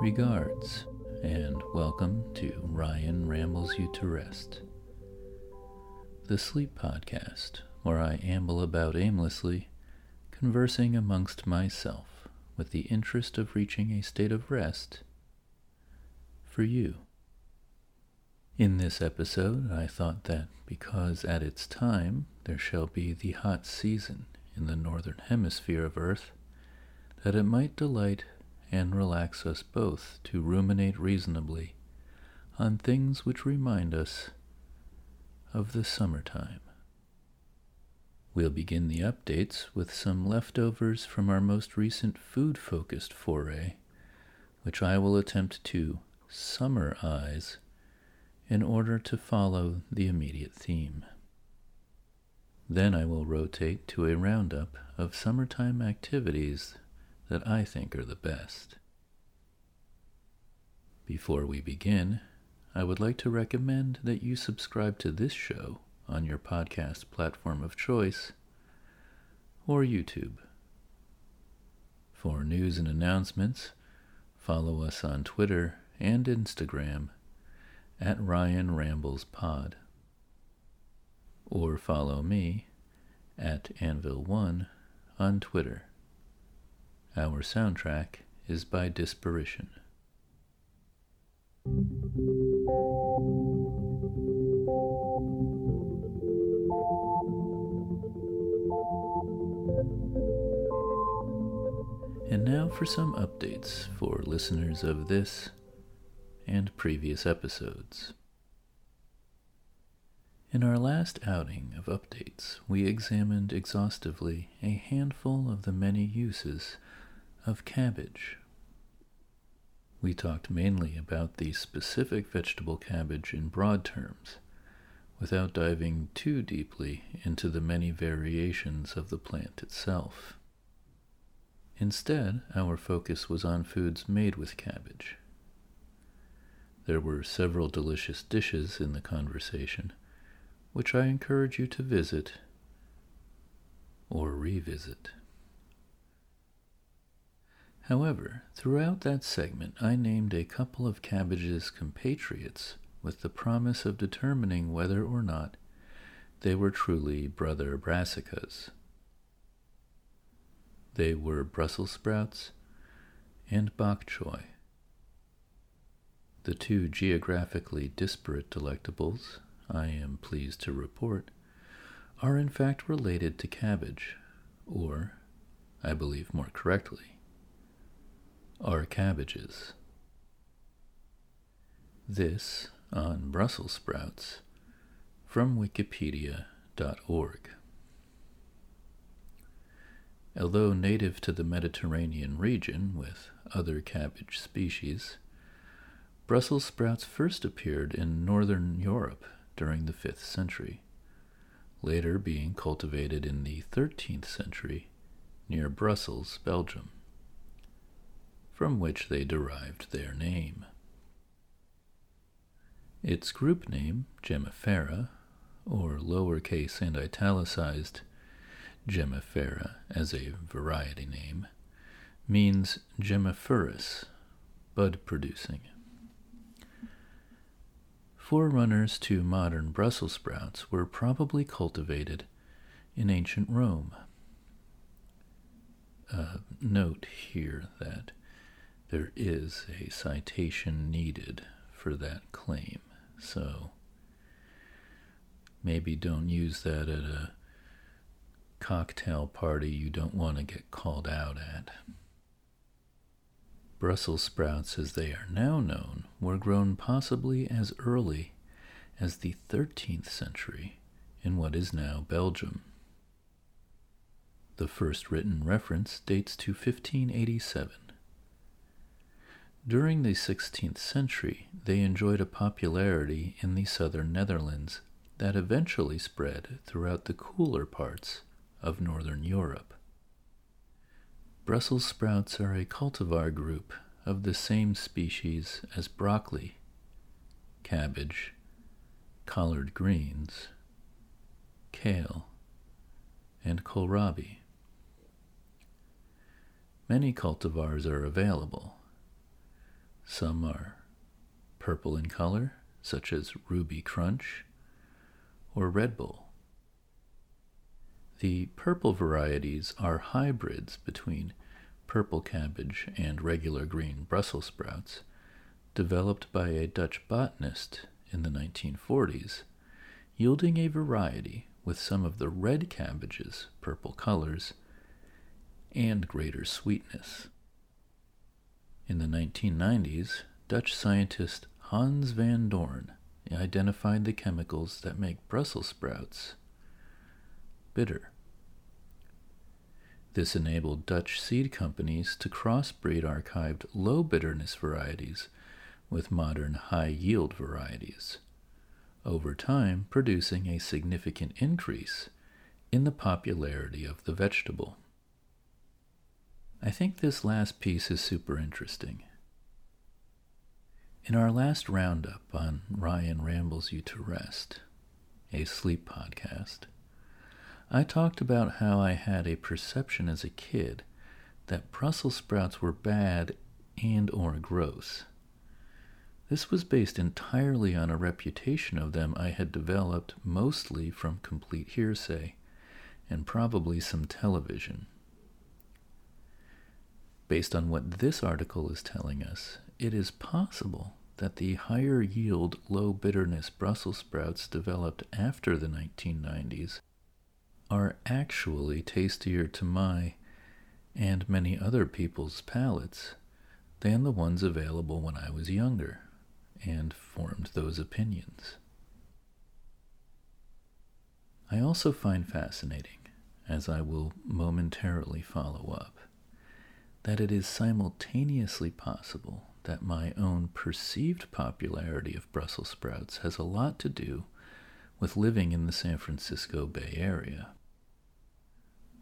Regards, and welcome to Ryan Rambles You to Rest, the sleep podcast where I amble about aimlessly, conversing amongst myself with the interest of reaching a state of rest for you. In this episode, I thought that because at its time there shall be the hot season in the northern hemisphere of Earth, that it might delight and relax us both to ruminate reasonably on things which remind us of the summertime. We'll begin the updates with some leftovers from our most recent food focused foray, which I will attempt to summarize in order to follow the immediate theme. Then I will rotate to a roundup of summertime activities that I think are the best. Before we begin, I would like to recommend that you subscribe to this show on your podcast platform of choice or YouTube. For news and announcements, follow us on Twitter and Instagram at Ryan Rambles Pod. Or follow me at Anvil1 on Twitter. Our soundtrack is by Disparition. And now for some updates for listeners of this and previous episodes. In our last outing of updates, we examined exhaustively a handful of the many uses of cabbage. We talked mainly about the specific vegetable cabbage in broad terms, without diving too deeply into the many variations of the plant itself. Instead, our focus was on foods made with cabbage. There were several delicious dishes in the conversation, which I encourage you to visit or revisit. However, throughout that segment, I named a couple of Cabbage's compatriots with the promise of determining whether or not they were truly brother brassicas. They were Brussels sprouts and bok choy. The two geographically disparate delectables, I am pleased to report, are in fact related to cabbage, or, I believe more correctly, are cabbages. This on Brussels sprouts from wikipedia.org. Although native to the Mediterranean region with other cabbage species, Brussels sprouts first appeared in northern Europe during the 5th century, later being cultivated in the 13th century near Brussels, Belgium from which they derived their name. Its group name, Gemmifera, or lowercase and italicized Gemmifera as a variety name, means gemmiferous, bud producing. Forerunners to modern Brussels sprouts were probably cultivated in ancient Rome. Uh, note here that there is a citation needed for that claim. So maybe don't use that at a cocktail party you don't want to get called out at. Brussels sprouts, as they are now known, were grown possibly as early as the 13th century in what is now Belgium. The first written reference dates to 1587 during the 16th century, they enjoyed a popularity in the southern Netherlands that eventually spread throughout the cooler parts of northern Europe. Brussels sprouts are a cultivar group of the same species as broccoli, cabbage, collard greens, kale, and kohlrabi. Many cultivars are available. Some are purple in color, such as Ruby Crunch or Red Bull. The purple varieties are hybrids between purple cabbage and regular green Brussels sprouts, developed by a Dutch botanist in the 1940s, yielding a variety with some of the red cabbage's purple colors and greater sweetness. In the 1990s, Dutch scientist Hans van Doorn identified the chemicals that make Brussels sprouts bitter. This enabled Dutch seed companies to crossbreed archived low bitterness varieties with modern high yield varieties, over time producing a significant increase in the popularity of the vegetable. I think this last piece is super interesting. In our last roundup on Ryan Rambles You to Rest, a sleep podcast, I talked about how I had a perception as a kid that Brussels sprouts were bad and or gross. This was based entirely on a reputation of them I had developed mostly from complete hearsay and probably some television. Based on what this article is telling us, it is possible that the higher yield, low bitterness Brussels sprouts developed after the 1990s are actually tastier to my and many other people's palates than the ones available when I was younger and formed those opinions. I also find fascinating, as I will momentarily follow up, that it is simultaneously possible that my own perceived popularity of Brussels sprouts has a lot to do with living in the San Francisco Bay Area.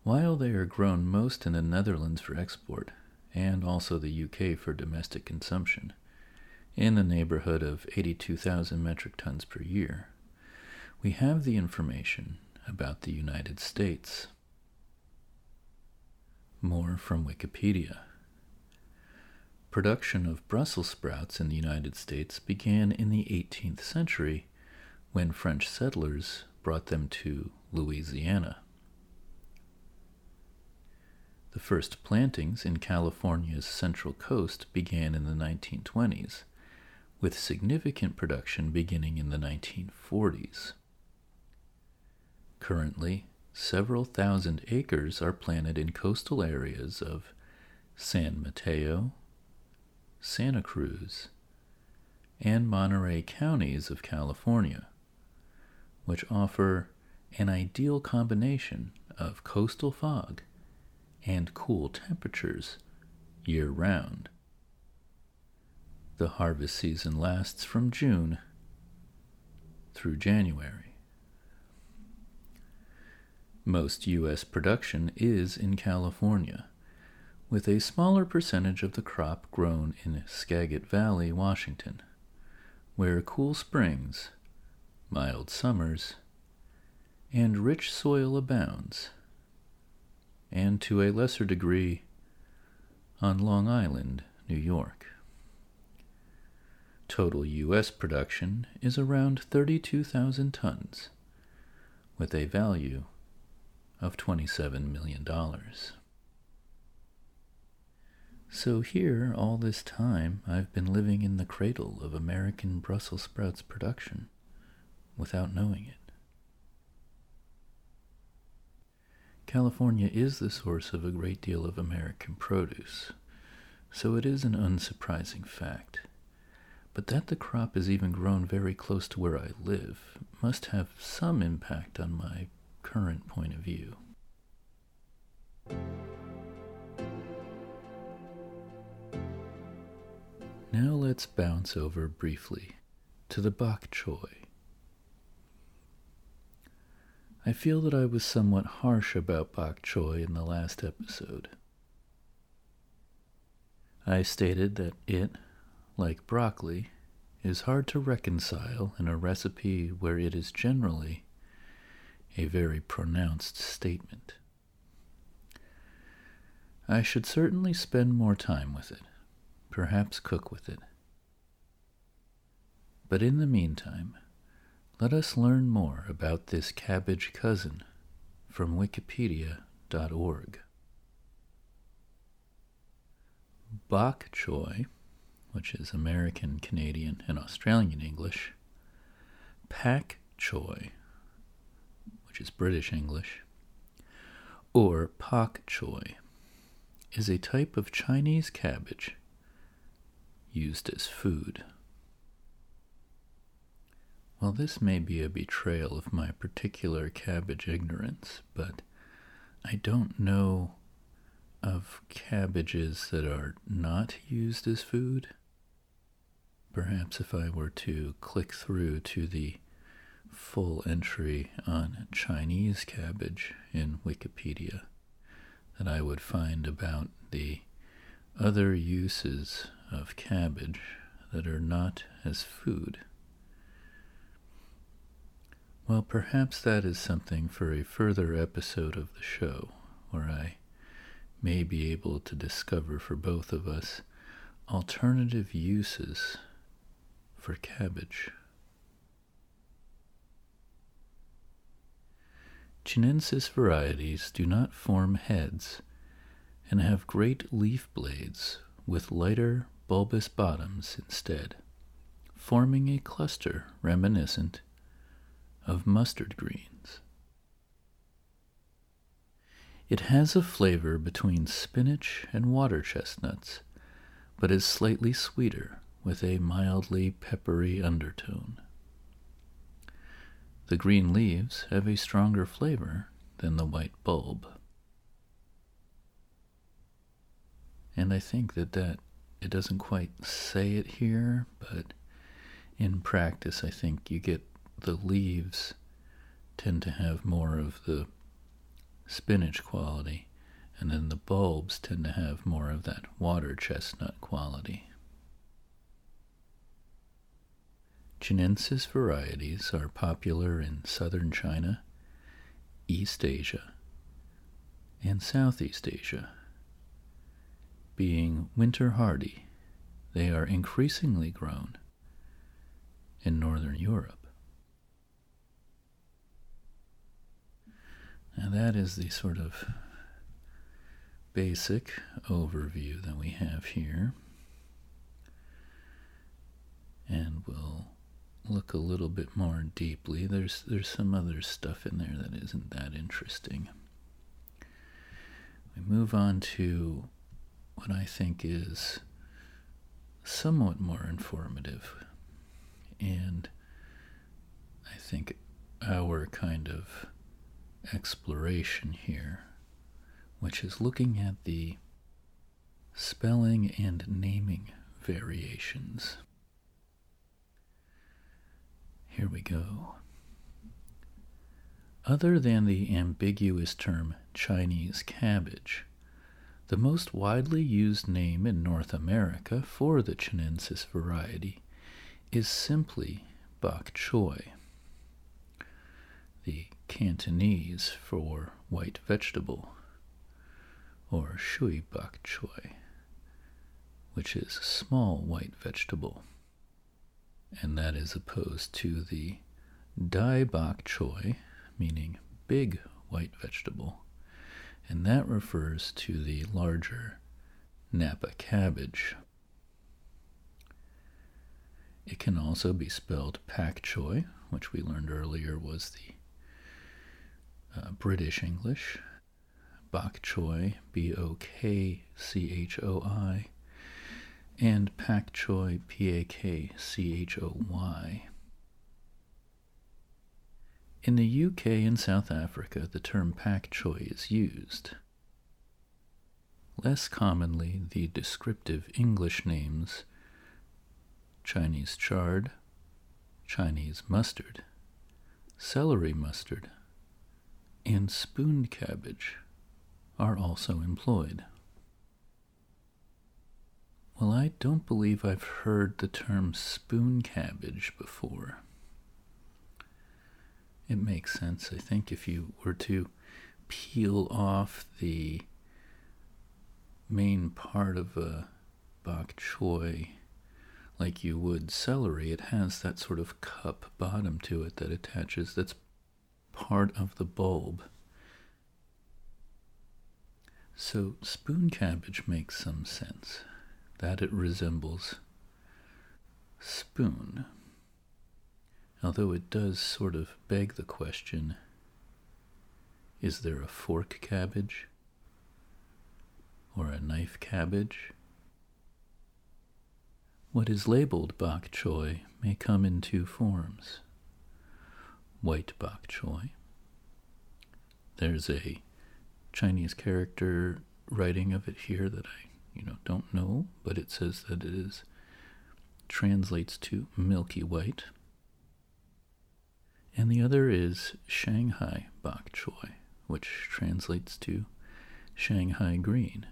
While they are grown most in the Netherlands for export, and also the UK for domestic consumption, in the neighborhood of 82,000 metric tons per year, we have the information about the United States. More from Wikipedia. Production of Brussels sprouts in the United States began in the 18th century when French settlers brought them to Louisiana. The first plantings in California's central coast began in the 1920s, with significant production beginning in the 1940s. Currently, several thousand acres are planted in coastal areas of San Mateo, Santa Cruz, and Monterey counties of California, which offer an ideal combination of coastal fog and cool temperatures year round. The harvest season lasts from June through January. Most U.S. production is in California, with a smaller percentage of the crop grown in Skagit Valley, Washington, where cool springs, mild summers, and rich soil abounds and to a lesser degree on Long Island, New York. Total U.S. production is around 32,000 tons, with a value of $27 million. So here, all this time, I've been living in the cradle of American Brussels sprouts production without knowing it. California is the source of a great deal of American produce, so it is an unsurprising fact. But that the crop is even grown very close to where I live must have some impact on my current point of view. Now let's bounce over briefly to the bok choy I feel that I was somewhat harsh about bok choy in the last episode. I stated that it, like broccoli, is hard to reconcile in a recipe where it is generally a very pronounced statement. I should certainly spend more time with it, perhaps cook with it. But in the meantime, let us learn more about this cabbage cousin from wikipedia.org. Bok choy, which is American, Canadian, and Australian English, pak choy, which is British English, or pak choy, is a type of Chinese cabbage used as food. Well, this may be a betrayal of my particular cabbage ignorance, but I don't know of cabbages that are not used as food. Perhaps if I were to click through to the full entry on Chinese cabbage in Wikipedia, that I would find about the other uses of cabbage that are not as food. Well, perhaps that is something for a further episode of the show, where I may be able to discover for both of us alternative uses for cabbage. Chinensis varieties do not form heads and have great leaf blades with lighter bulbous bottoms instead, forming a cluster reminiscent of mustard greens. It has a flavor between spinach and water chestnuts, but is slightly sweeter with a mildly peppery undertone. The green leaves have a stronger flavor than the white bulb. And I think that that it doesn't quite say it here, but in practice I think you get the leaves tend to have more of the spinach quality, and then the bulbs tend to have more of that water chestnut quality. Chinensis varieties are popular in southern China, East Asia, and Southeast Asia. Being winter hardy, they are increasingly grown in northern Europe. Now, that is the sort of basic overview that we have here. And we'll look a little bit more deeply. There's there's some other stuff in there that isn't that interesting. We move on to what I think is somewhat more informative and I think our kind of exploration here, which is looking at the spelling and naming variations. Here we go. Other than the ambiguous term Chinese cabbage, the most widely used name in North America for the Chinensis variety is simply bok choy the Cantonese for white vegetable, or shui bok choy, which is small white vegetable, and that is opposed to the dai bok choy, meaning big white vegetable, and that refers to the larger Napa cabbage. It can also be spelled pak choy, which we learned earlier was the uh, British English, bok choy, B O K C H O I, and pak choy, P A K C H O Y. In the UK and South Africa, the term pak choi is used. Less commonly, the descriptive English names Chinese chard, Chinese mustard, celery mustard, and spoon cabbage are also employed. Well, I don't believe I've heard the term spoon cabbage before. it makes sense. I think if you were to peel off the main part of a bok choy like you would celery, it has that sort of cup bottom to it that attaches, that's part of the bulb. So spoon cabbage makes some sense, that it resembles spoon. Although it does sort of beg the question is there a fork cabbage? Or a knife cabbage? What is labeled bok choy may come in two forms. White bok choy. There's a Chinese character writing of it here that I, you know, don't know, but it says that it is translates to milky white. And the other is Shanghai bok choy, which translates to Shanghai green.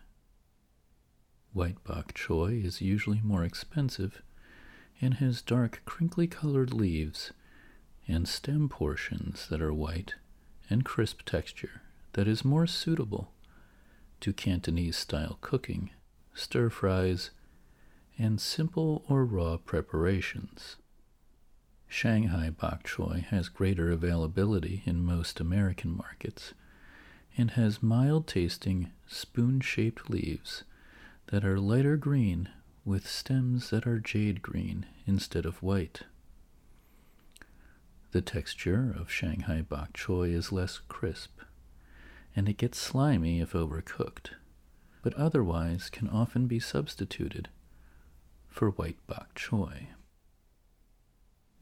White bok choy is usually more expensive and has dark, crinkly colored leaves and stem portions that are white and crisp texture that is more suitable to Cantonese style cooking, stir fries, and simple or raw preparations. Shanghai bok choy has greater availability in most American markets and has mild tasting spoon shaped leaves that are lighter green with stems that are jade green instead of white. The texture of Shanghai bok choy is less crisp, and it gets slimy if overcooked, but otherwise can often be substituted for white bok choy.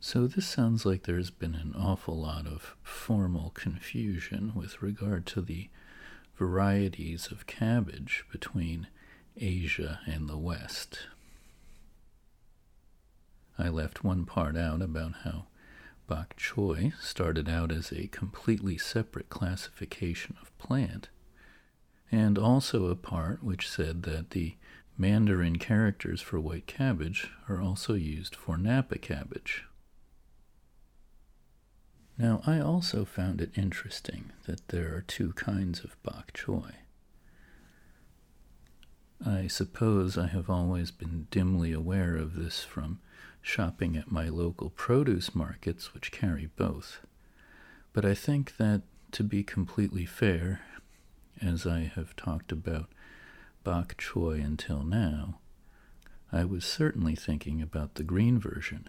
So this sounds like there's been an awful lot of formal confusion with regard to the varieties of cabbage between Asia and the West. I left one part out about how bok choy started out as a completely separate classification of plant, and also a part which said that the Mandarin characters for white cabbage are also used for Napa cabbage. Now, I also found it interesting that there are two kinds of bok choy. I suppose I have always been dimly aware of this from shopping at my local produce markets, which carry both. But I think that, to be completely fair, as I have talked about bok choy until now, I was certainly thinking about the green version,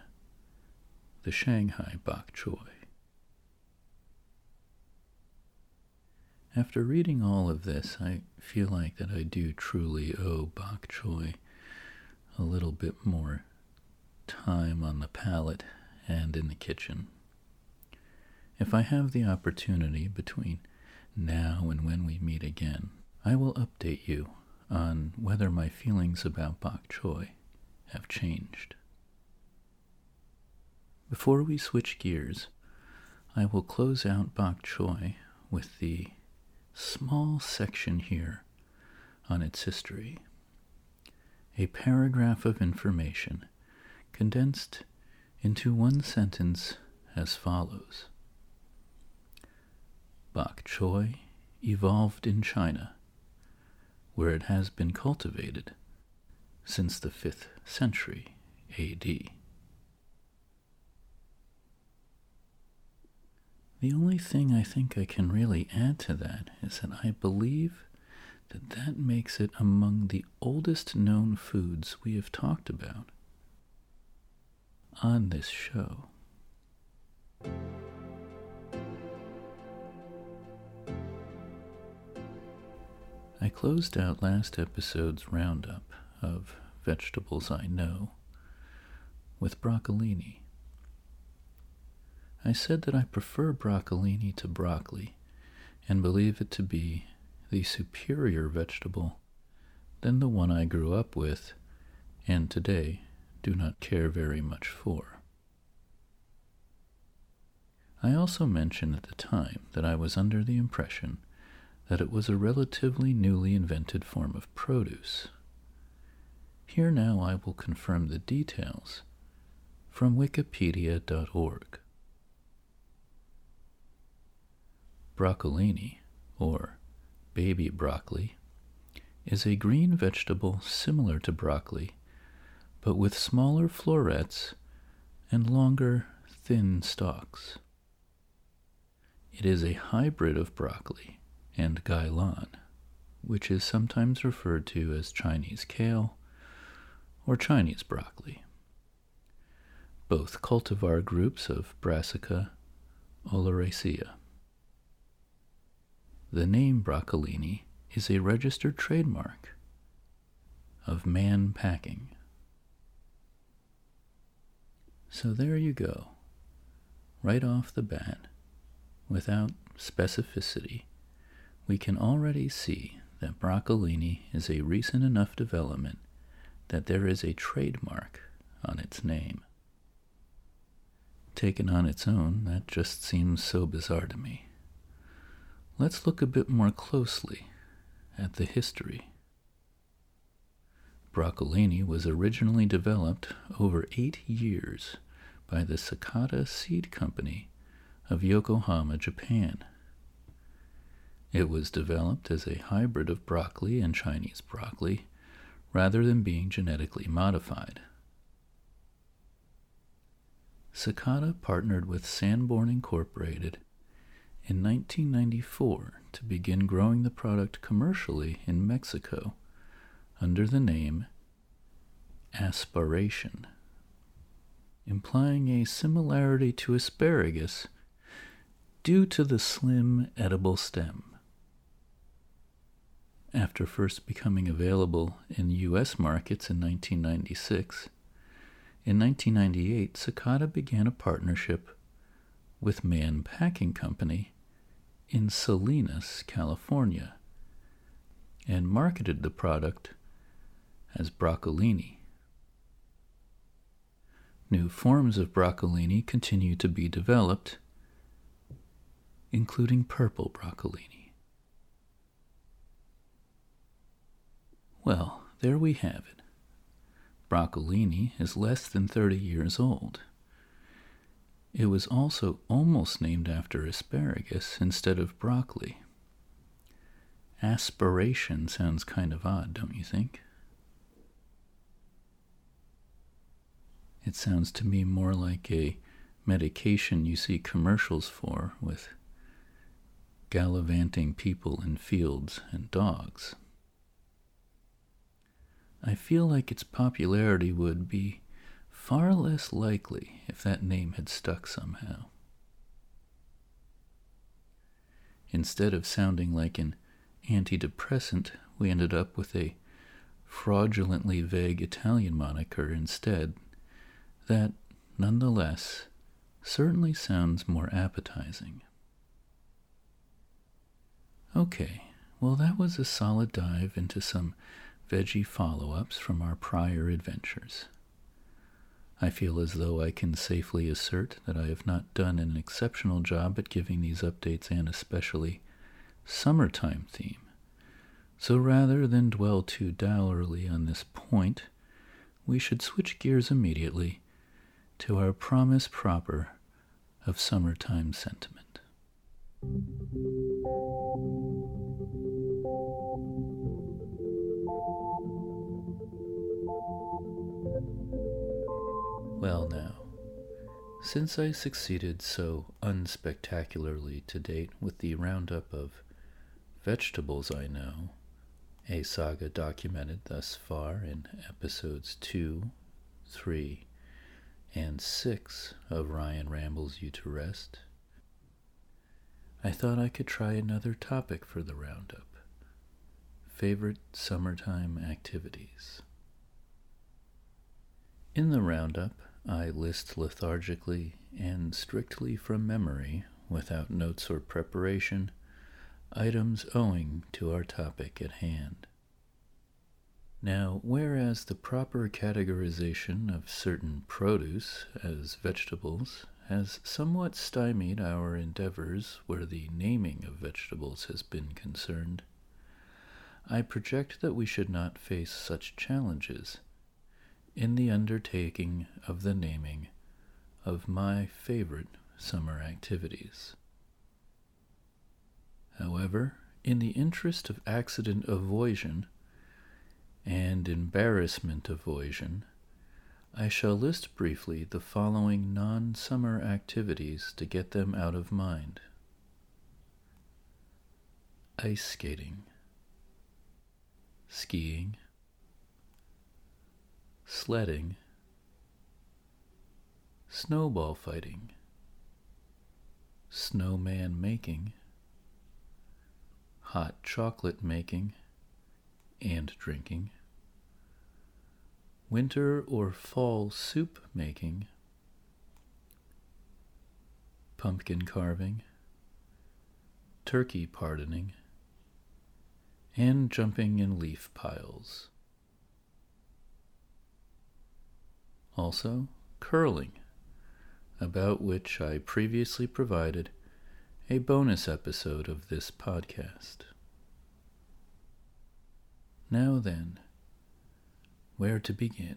the Shanghai bok choy. After reading all of this, I feel like that I do truly owe bok choy a little bit more time on the palate and in the kitchen. If I have the opportunity between now and when we meet again, I will update you on whether my feelings about bok choy have changed. Before we switch gears, I will close out bok choy with the small section here on its history. A paragraph of information condensed into one sentence as follows Bok choy evolved in China, where it has been cultivated since the 5th century AD. The only thing I think I can really add to that is that I believe that that makes it among the oldest known foods we have talked about on this show. I closed out last episode's roundup of vegetables I know with broccolini. I said that I prefer broccolini to broccoli and believe it to be the superior vegetable than the one I grew up with and today do not care very much for. I also mentioned at the time that I was under the impression that it was a relatively newly invented form of produce. Here now I will confirm the details from wikipedia.org. Broccolini, or baby broccoli, is a green vegetable similar to broccoli, but with smaller florets and longer, thin stalks. It is a hybrid of broccoli and gailan, which is sometimes referred to as Chinese kale or Chinese broccoli. Both cultivar groups of Brassica oleracea. The name broccolini is a registered trademark of Mann Packing. So there you go, right off the bat, without specificity, we can already see that broccolini is a recent enough development that there is a trademark on its name. Taken on its own, that just seems so bizarre to me. Let's look a bit more closely at the history. Broccolini was originally developed over eight years by the Sakata Seed Company of Yokohama, Japan. It was developed as a hybrid of broccoli and Chinese broccoli rather than being genetically modified. Sakata partnered with Sanbon Incorporated in 1994 to begin growing the product commercially in Mexico under the name Asparation, implying a similarity to asparagus due to the slim edible stem. After first becoming available in U.S. markets in 1996, in 1998 Sakata began a partnership with Mann Packing Company in Salinas, California, and marketed the product as broccolini. New forms of broccolini continue to be developed, including purple broccolini. Well, there we have it. Broccolini is less than 30 years old. It was also almost named after asparagus instead of broccoli. Asparation sounds kind of odd, don't you think? It sounds to me more like a medication you see commercials for with gallivanting people in fields and dogs. I feel like its popularity would be far less likely if that name had stuck somehow. Instead of sounding like an antidepressant, we ended up with a fraudulently vague Italian moniker instead that, nonetheless, certainly sounds more appetizing. Okay, well, that was a solid dive into some veggie follow ups from our prior adventures. I feel as though I can safely assert that I have not done an exceptional job at giving these updates an especially summertime theme. So rather than dwell too dourly on this point, we should switch gears immediately to our promise proper of summertime sentiment. Well, now, since I succeeded so unspectacularly to date with the roundup of vegetables I know, a saga documented thus far in episodes 2, 3, and 6 of Ryan Rambles You to Rest, I thought I could try another topic for the roundup favorite summertime activities. In the roundup, I list lethargically and strictly from memory, without notes or preparation, items owing to our topic at hand. Now, whereas the proper categorization of certain produce as vegetables has somewhat stymied our endeavors where the naming of vegetables has been concerned, I project that we should not face such challenges in the undertaking of the naming of my favorite summer activities. However, in the interest of accident avoidance and embarrassment avoidance, I shall list briefly the following non summer activities to get them out of mind ice skating, skiing, sledding, snowball fighting, snowman making, hot chocolate making and drinking, winter or fall soup making, pumpkin carving, turkey pardoning, and jumping in leaf piles. Also, curling, about which I previously provided a bonus episode of this podcast. Now then, where to begin?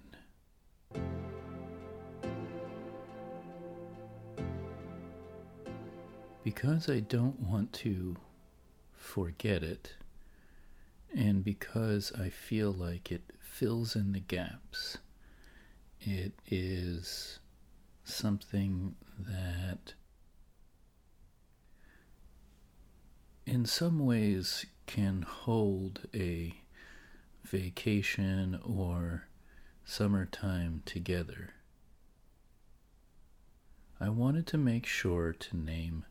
Because I don't want to forget it, and because I feel like it fills in the gaps, it is something that, in some ways, can hold a vacation or summertime together. I wanted to make sure to name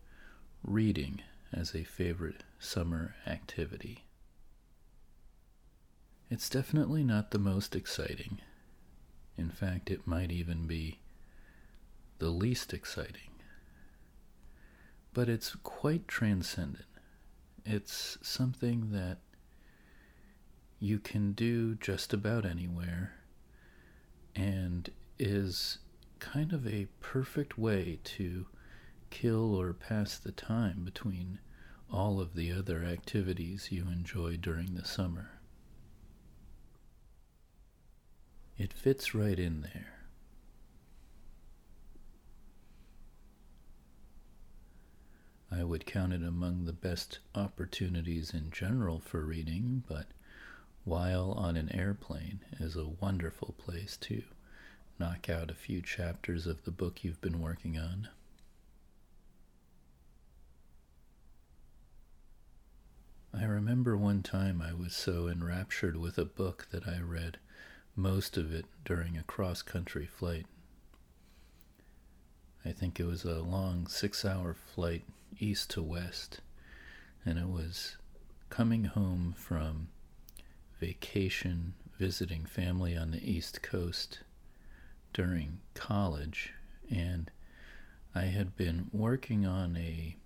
reading as a favorite summer activity. It's definitely not the most exciting. In fact, it might even be the least exciting. But it's quite transcendent. It's something that you can do just about anywhere and is kind of a perfect way to kill or pass the time between all of the other activities you enjoy during the summer. It fits right in there. I would count it among the best opportunities in general for reading, but while on an airplane is a wonderful place to knock out a few chapters of the book you've been working on. I remember one time I was so enraptured with a book that I read most of it during a cross country flight. I think it was a long six hour flight east to west, and it was coming home from vacation visiting family on the East Coast during college, and I had been working on a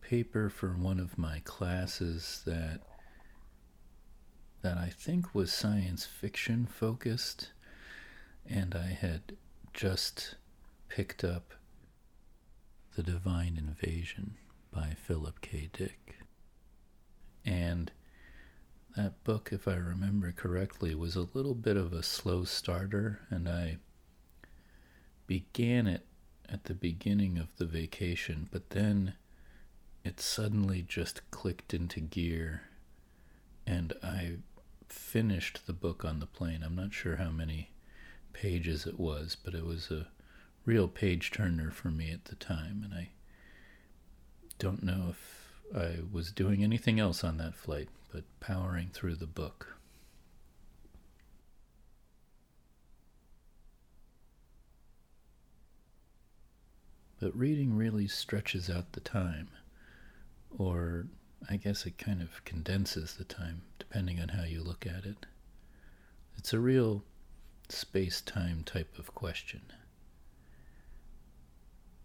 paper for one of my classes that that I think was science fiction focused, and I had just picked up The Divine Invasion by Philip K. Dick. And that book, if I remember correctly, was a little bit of a slow starter, and I began it at the beginning of the vacation, but then it suddenly just clicked into gear, and I finished the book on the plane. I'm not sure how many pages it was, but it was a real page turner for me at the time, and I don't know if I was doing anything else on that flight but powering through the book. But reading really stretches out the time, or I guess it kind of condenses the time, depending on how you look at it. It's a real space time type of question.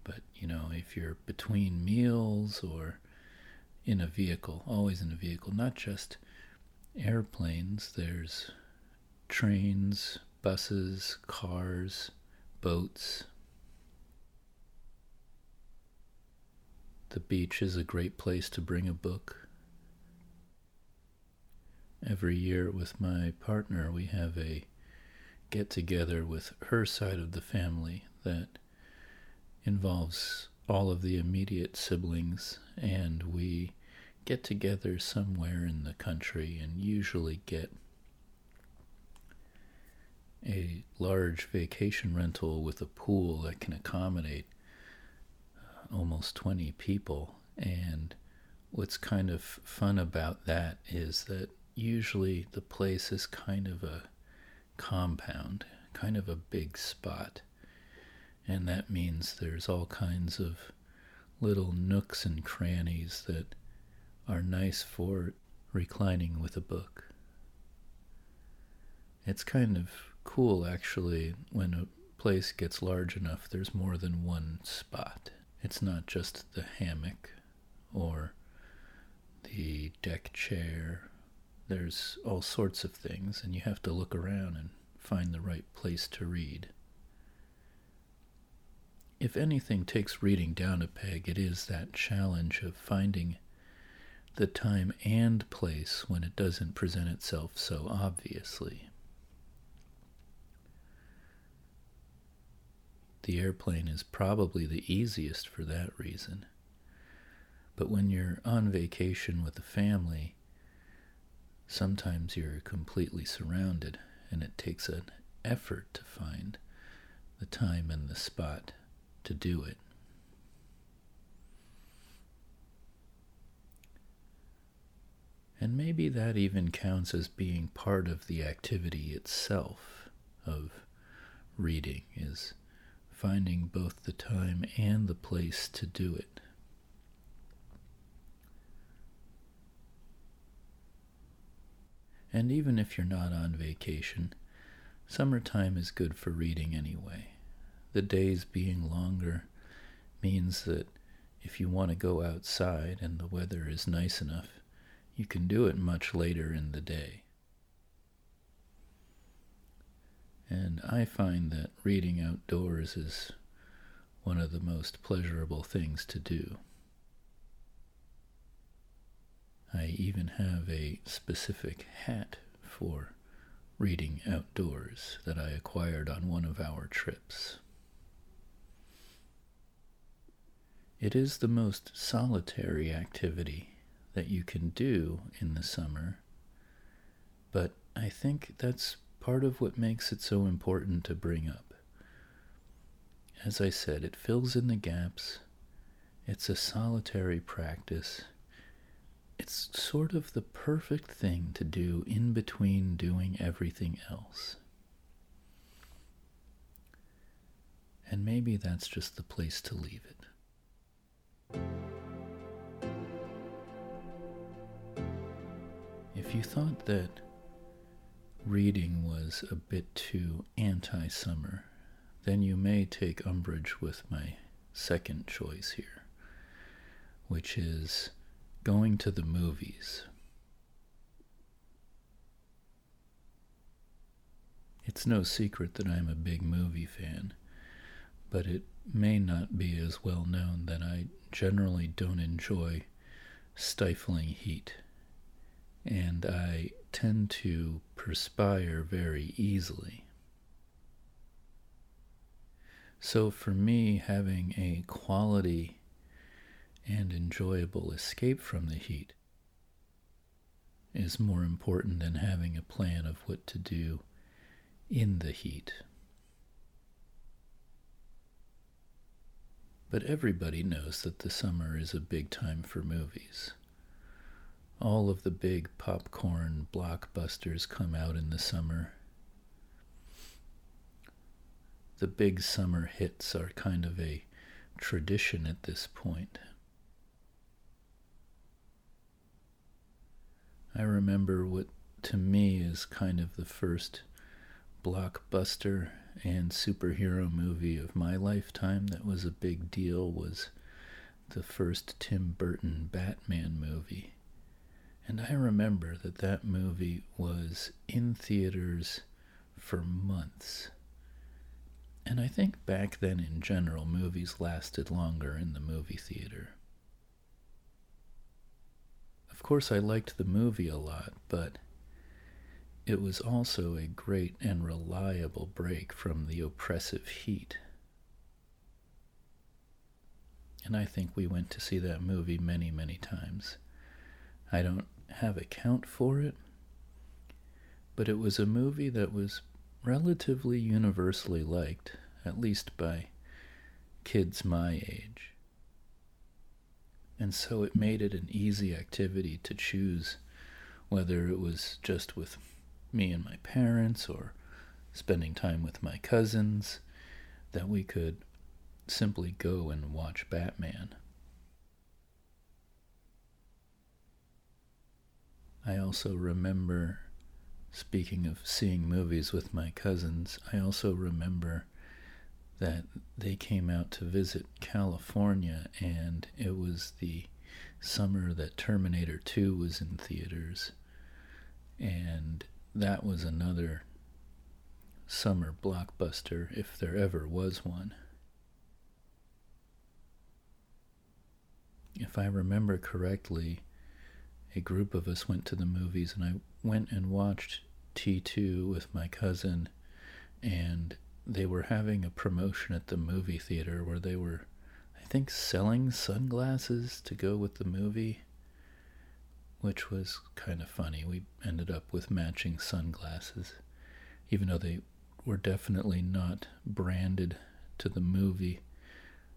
But, you know, if you're between meals or in a vehicle, always in a vehicle, not just airplanes, there's trains, buses, cars, boats. The beach is a great place to bring a book. Every year with my partner, we have a get together with her side of the family that involves all of the immediate siblings, and we get together somewhere in the country and usually get a large vacation rental with a pool that can accommodate almost 20 people. And what's kind of fun about that is that usually the place is kind of a compound, kind of a big spot. And that means there's all kinds of little nooks and crannies that are nice for reclining with a book. It's kind of cool actually when a place gets large enough there's more than one spot. It's not just the hammock or the deck chair. There's all sorts of things, and you have to look around and find the right place to read. If anything takes reading down a peg, it is that challenge of finding the time and place when it doesn't present itself so obviously. The airplane is probably the easiest for that reason. But when you're on vacation with the family, sometimes you're completely surrounded, and it takes an effort to find the time and the spot to do it. And maybe that even counts as being part of the activity itself of reading, is finding both the time and the place to do it. And even if you're not on vacation, summertime is good for reading anyway. The days being longer means that if you want to go outside and the weather is nice enough, you can do it much later in the day. And I find that reading outdoors is one of the most pleasurable things to do. I even have a specific hat for reading outdoors that I acquired on one of our trips. It is the most solitary activity that you can do in the summer. But I think that's part of what makes it so important to bring up. As I said, it fills in the gaps. It's a solitary practice. It's sort of the perfect thing to do in between doing everything else. And maybe that's just the place to leave it. If you thought that reading was a bit too anti summer, then you may take umbrage with my second choice here, which is going to the movies. It's no secret that I'm a big movie fan, but it may not be as well known that I generally don't enjoy stifling heat and I tend to perspire very easily. So, for me, having a quality and enjoyable escape from the heat is more important than having a plan of what to do in the heat. But everybody knows that the summer is a big time for movies all of the big popcorn blockbusters come out in the summer. The big summer hits are kind of a tradition at this point. I remember what to me is kind of the first blockbuster and superhero movie of my lifetime that was a big deal was the first Tim Burton Batman movie. And I remember that that movie was in theaters for months. And I think back then in general, movies lasted longer in the movie theater. Of course, I liked the movie a lot, but it was also a great and reliable break from the oppressive heat. And I think we went to see that movie many, many times. I don't have a count for it, but it was a movie that was relatively universally liked, at least by kids my age. And so it made it an easy activity to choose whether it was just with me and my parents or spending time with my cousins, that we could simply go and watch Batman. I also remember, speaking of seeing movies with my cousins, I also remember that they came out to visit California and it was the summer that Terminator 2 was in theaters. And that was another summer blockbuster, if there ever was one. If I remember correctly, a group of us went to the movies, and I went and watched T2 with my cousin, and they were having a promotion at the movie theater where they were, I think, selling sunglasses to go with the movie which was kind of funny. We ended up with matching sunglasses, even though they were definitely not branded to the movie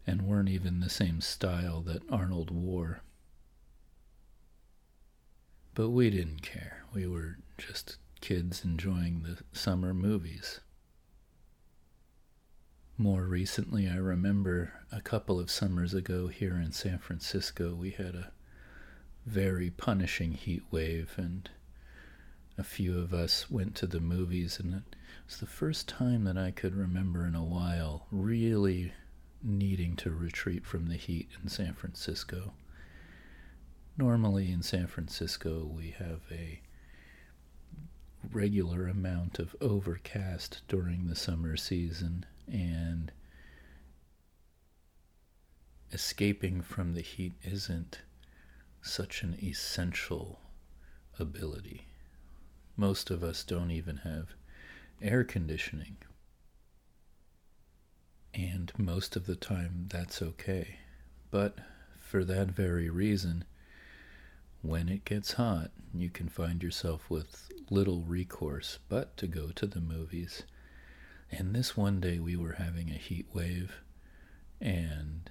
and weren't even the same style that Arnold wore. But we didn't care. We were just kids enjoying the summer movies. More recently, I remember a couple of summers ago here in San Francisco, we had a very punishing heat wave, and a few of us went to the movies, and it was the first time that I could remember in a while really needing to retreat from the heat in San Francisco. Normally in San Francisco, we have a regular amount of overcast during the summer season, and escaping from the heat isn't such an essential ability. Most of us don't even have air conditioning. And most of the time, that's okay. But for that very reason, when it gets hot, you can find yourself with little recourse but to go to the movies. And this one day we were having a heat wave and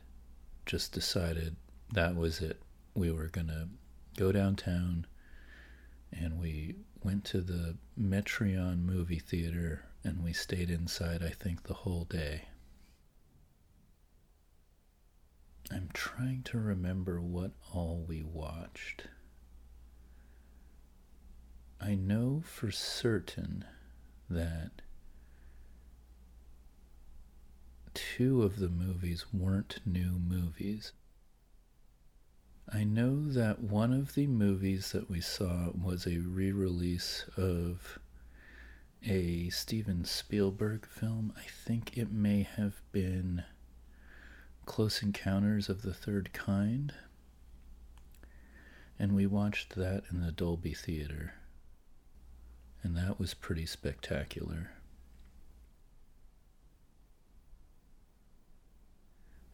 just decided that was it we were going to go downtown and we went to the Metreon movie theater and we stayed inside, I think, the whole day. I'm trying to remember what all we watched. I know for certain that two of the movies weren't new movies. I know that one of the movies that we saw was a re release of a Steven Spielberg film. I think it may have been Close Encounters of the Third Kind. And we watched that in the Dolby Theater. And that was pretty spectacular.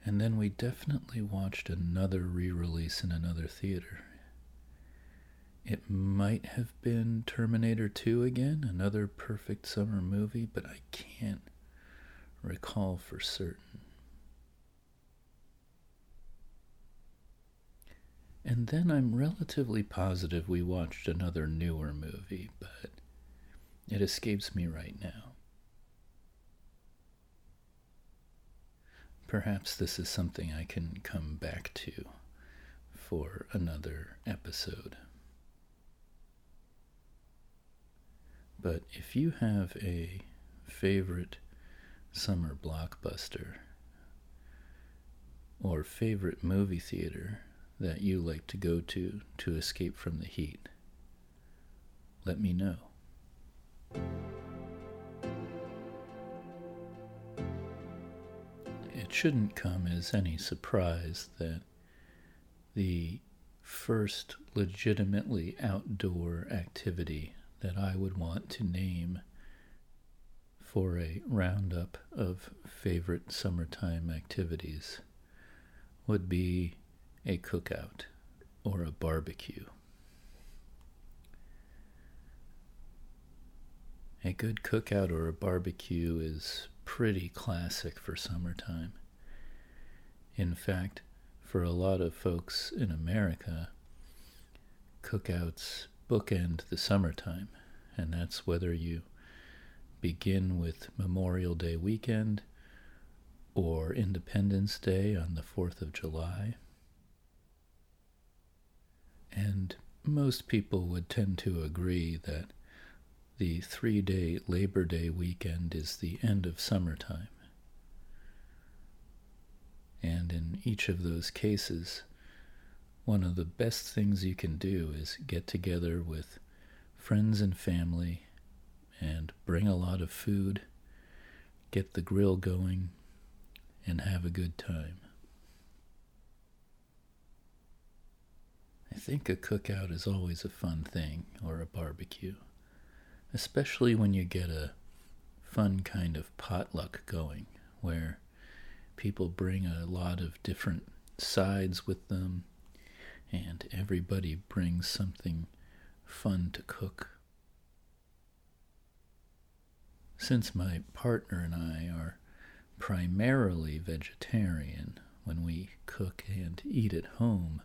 And then we definitely watched another re release in another theater. It might have been Terminator 2 again, another perfect summer movie, but I can't recall for certain. And then I'm relatively positive we watched another newer movie, but it escapes me right now. Perhaps this is something I can come back to for another episode. But if you have a favorite summer blockbuster or favorite movie theater that you like to go to to escape from the heat, let me know. It shouldn't come as any surprise that the first legitimately outdoor activity that I would want to name for a roundup of favorite summertime activities would be a cookout or a barbecue. A good cookout or a barbecue is pretty classic for summertime. In fact, for a lot of folks in America, cookouts bookend the summertime, and that's whether you begin with Memorial Day weekend or Independence Day on the 4th of July. And most people would tend to agree that the three day Labor Day weekend is the end of summertime. And in each of those cases, one of the best things you can do is get together with friends and family and bring a lot of food, get the grill going, and have a good time. I think a cookout is always a fun thing, or a barbecue, especially when you get a fun kind of potluck going where people bring a lot of different sides with them and everybody brings something fun to cook. Since my partner and I are primarily vegetarian when we cook and eat at home,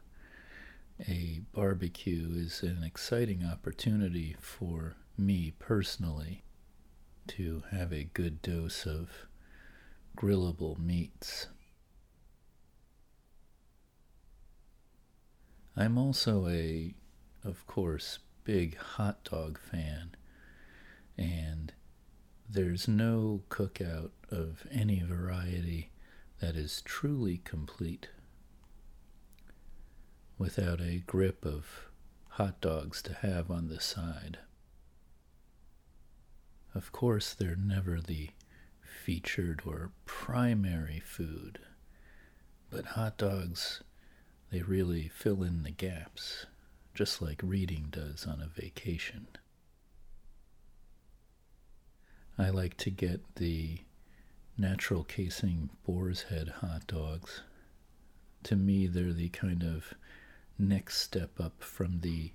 a barbecue is an exciting opportunity for me personally to have a good dose of grillable meats. I'm also a, of course, big hot dog fan, and there's no cookout of any variety that is truly complete without a grip of hot dogs to have on the side. Of course, they're never the featured or primary food, but hot dogs, they really fill in the gaps, just like reading does on a vacation. I like to get the natural casing boar's head hot dogs. To me, they're the kind of next step up from the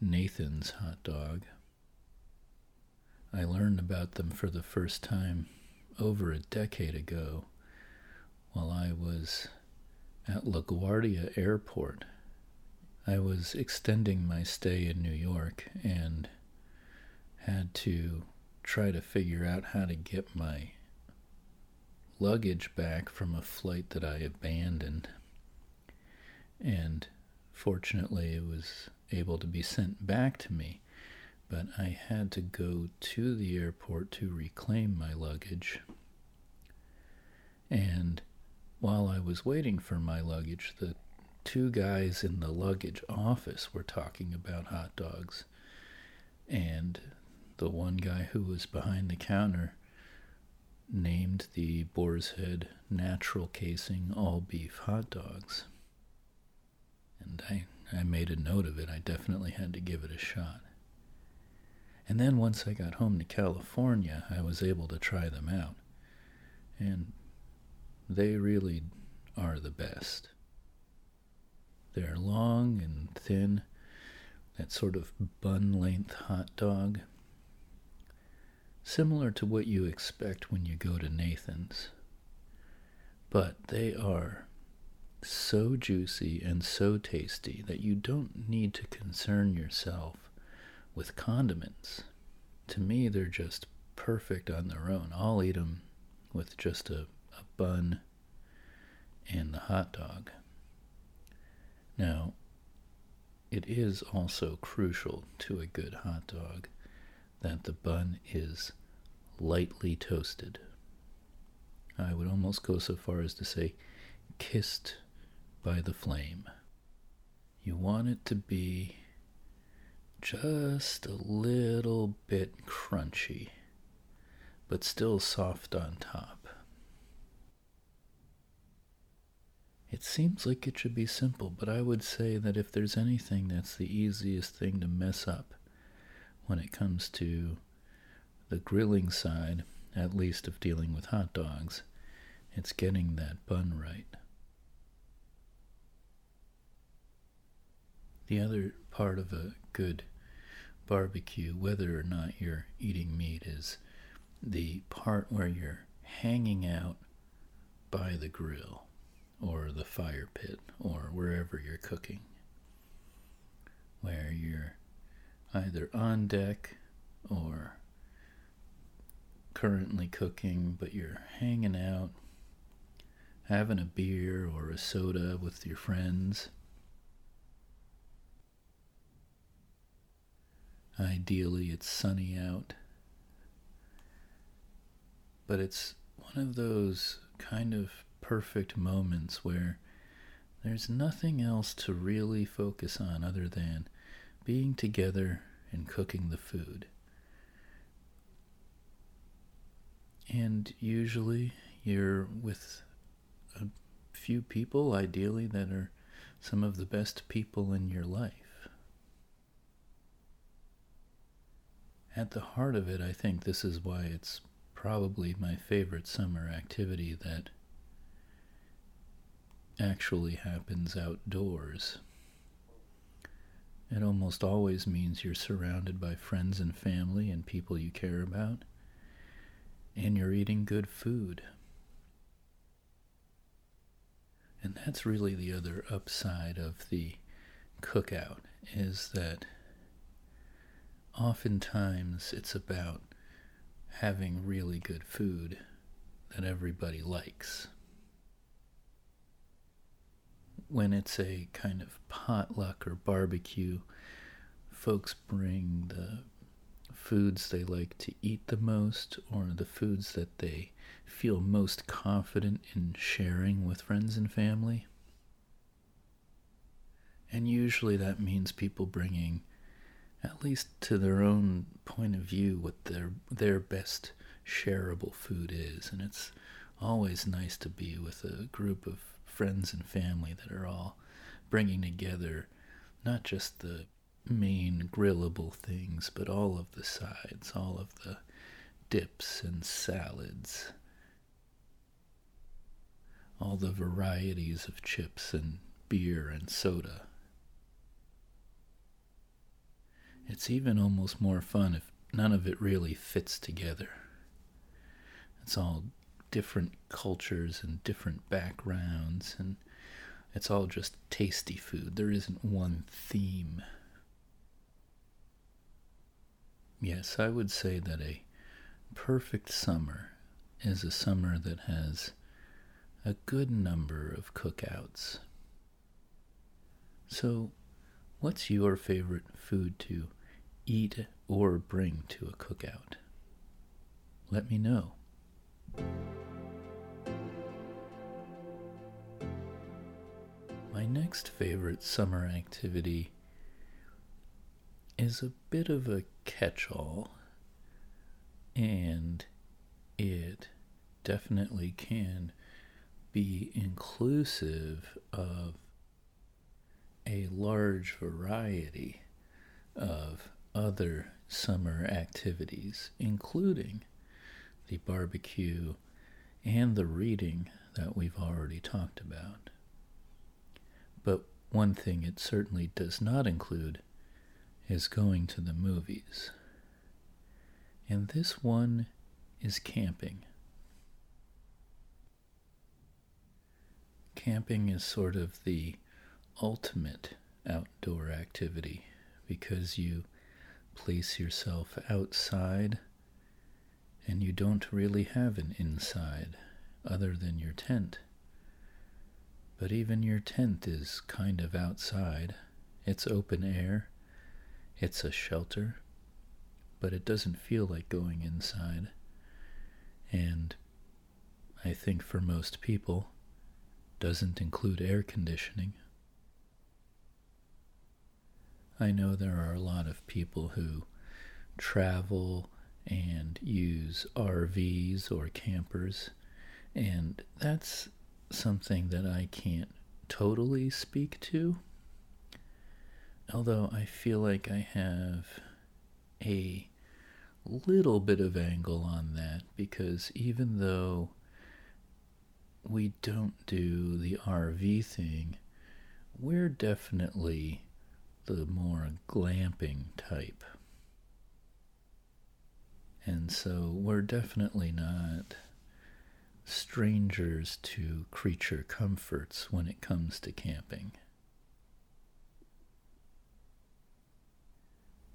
Nathan's hot dog. I learned about them for the first time over a decade ago while I was at LaGuardia Airport. I was extending my stay in New York and had to try to figure out how to get my luggage back from a flight that I abandoned. And fortunately, it was able to be sent back to me, but I had to go to the airport to reclaim my luggage. And while I was waiting for my luggage, the two guys in the luggage office were talking about hot dogs. And the one guy who was behind the counter named the Boar's Head natural casing all beef hot dogs. And I, I made a note of it. I definitely had to give it a shot. And then once I got home to California, I was able to try them out. And they really are the best. They're long and thin, that sort of bun length hot dog similar to what you expect when you go to Nathan's. But they are so juicy and so tasty that you don't need to concern yourself with condiments. To me, they're just perfect on their own. I'll eat them with just a, a bun and the hot dog. Now, it is also crucial to a good hot dog that the bun is lightly toasted. I would almost go so far as to say kissed by the flame. You want it to be just a little bit crunchy, but still soft on top. It seems like it should be simple, but I would say that if there's anything that's the easiest thing to mess up when it comes to the grilling side, at least of dealing with hot dogs, it's getting that bun right. The other part of a good barbecue, whether or not you're eating meat, is the part where you're hanging out by the grill or the fire pit or wherever you're cooking, where you're either on deck or currently cooking, but you're hanging out, having a beer or a soda with your friends. Ideally, it's sunny out. But it's one of those kind of perfect moments where there's nothing else to really focus on other than being together and cooking the food. And usually you're with a few people, ideally, that are some of the best people in your life. At the heart of it, I think this is why it's probably my favorite summer activity that actually happens outdoors. It almost always means you're surrounded by friends and family and people you care about, and you're eating good food. And that's really the other upside of the cookout is that oftentimes it's about having really good food that everybody likes when it's a kind of potluck or barbecue, folks bring the foods they like to eat the most or the foods that they feel most confident in sharing with friends and family. And usually that means people bringing, at least to their own point of view, what their their best shareable food is. And it's always nice to be with a group of friends and family that are all bringing together not just the main grillable things, but all of the sides, all of the dips and salads, all the varieties of chips and beer and soda. It's even almost more fun if none of it really fits together. It's all different cultures and different backgrounds, and it's all just tasty food. There isn't one theme. Yes, I would say that a perfect summer is a summer that has a good number of cookouts. So, what's your favorite food to eat or bring to a cookout? Let me know. My next favorite summer activity is a bit of a catch all, and it definitely can be inclusive of a large variety of other summer activities, including the barbecue and the reading that we've already talked about. But one thing it certainly does not include is going to the movies. And this one is camping. Camping is sort of the ultimate outdoor activity because you place yourself outside and you don't really have an inside other than your tent. But even your tent is kind of outside. It's open air, it's a shelter, but it doesn't feel like going inside. And I think for most people, doesn't include air conditioning. I know there are a lot of people who travel and use RVs or campers, and that's something that I can't totally speak to. Although I feel like I have a little bit of angle on that because even though we don't do the RV thing, we're definitely the more glamping type. And so we're definitely not strangers to creature comforts when it comes to camping.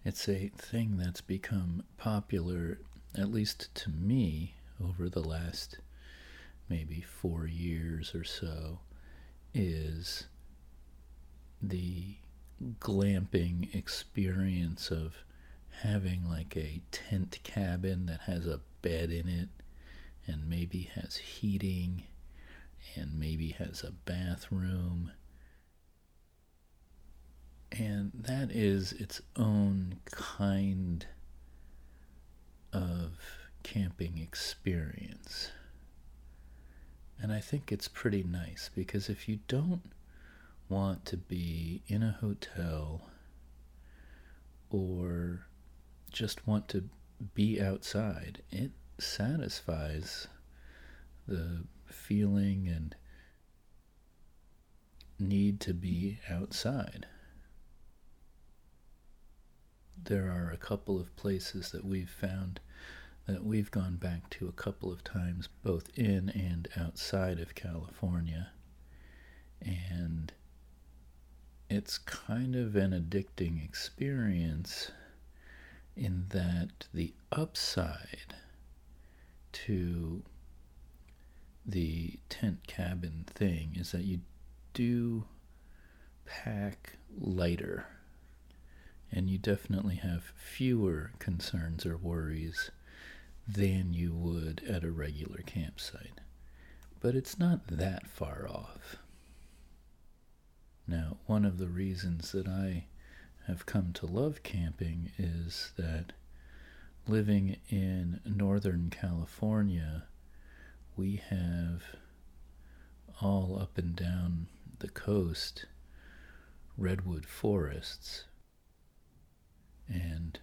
It's a thing that's become popular, at least to me, over the last maybe four years or so, is the glamping experience of having like a tent cabin that has a bed in it and maybe has heating and maybe has a bathroom and that is its own kind of camping experience. And I think it's pretty nice because if you don't want to be in a hotel or just want to be outside, it satisfies the feeling and need to be outside there are a couple of places that we've found that we've gone back to a couple of times, both in and outside of California. And it's kind of an addicting experience in that the upside to the tent cabin thing is that you do pack lighter and you definitely have fewer concerns or worries than you would at a regular campsite. But it's not that far off. Now, one of the reasons that I have come to love camping is that living in Northern California, we have all up and down the coast redwood forests and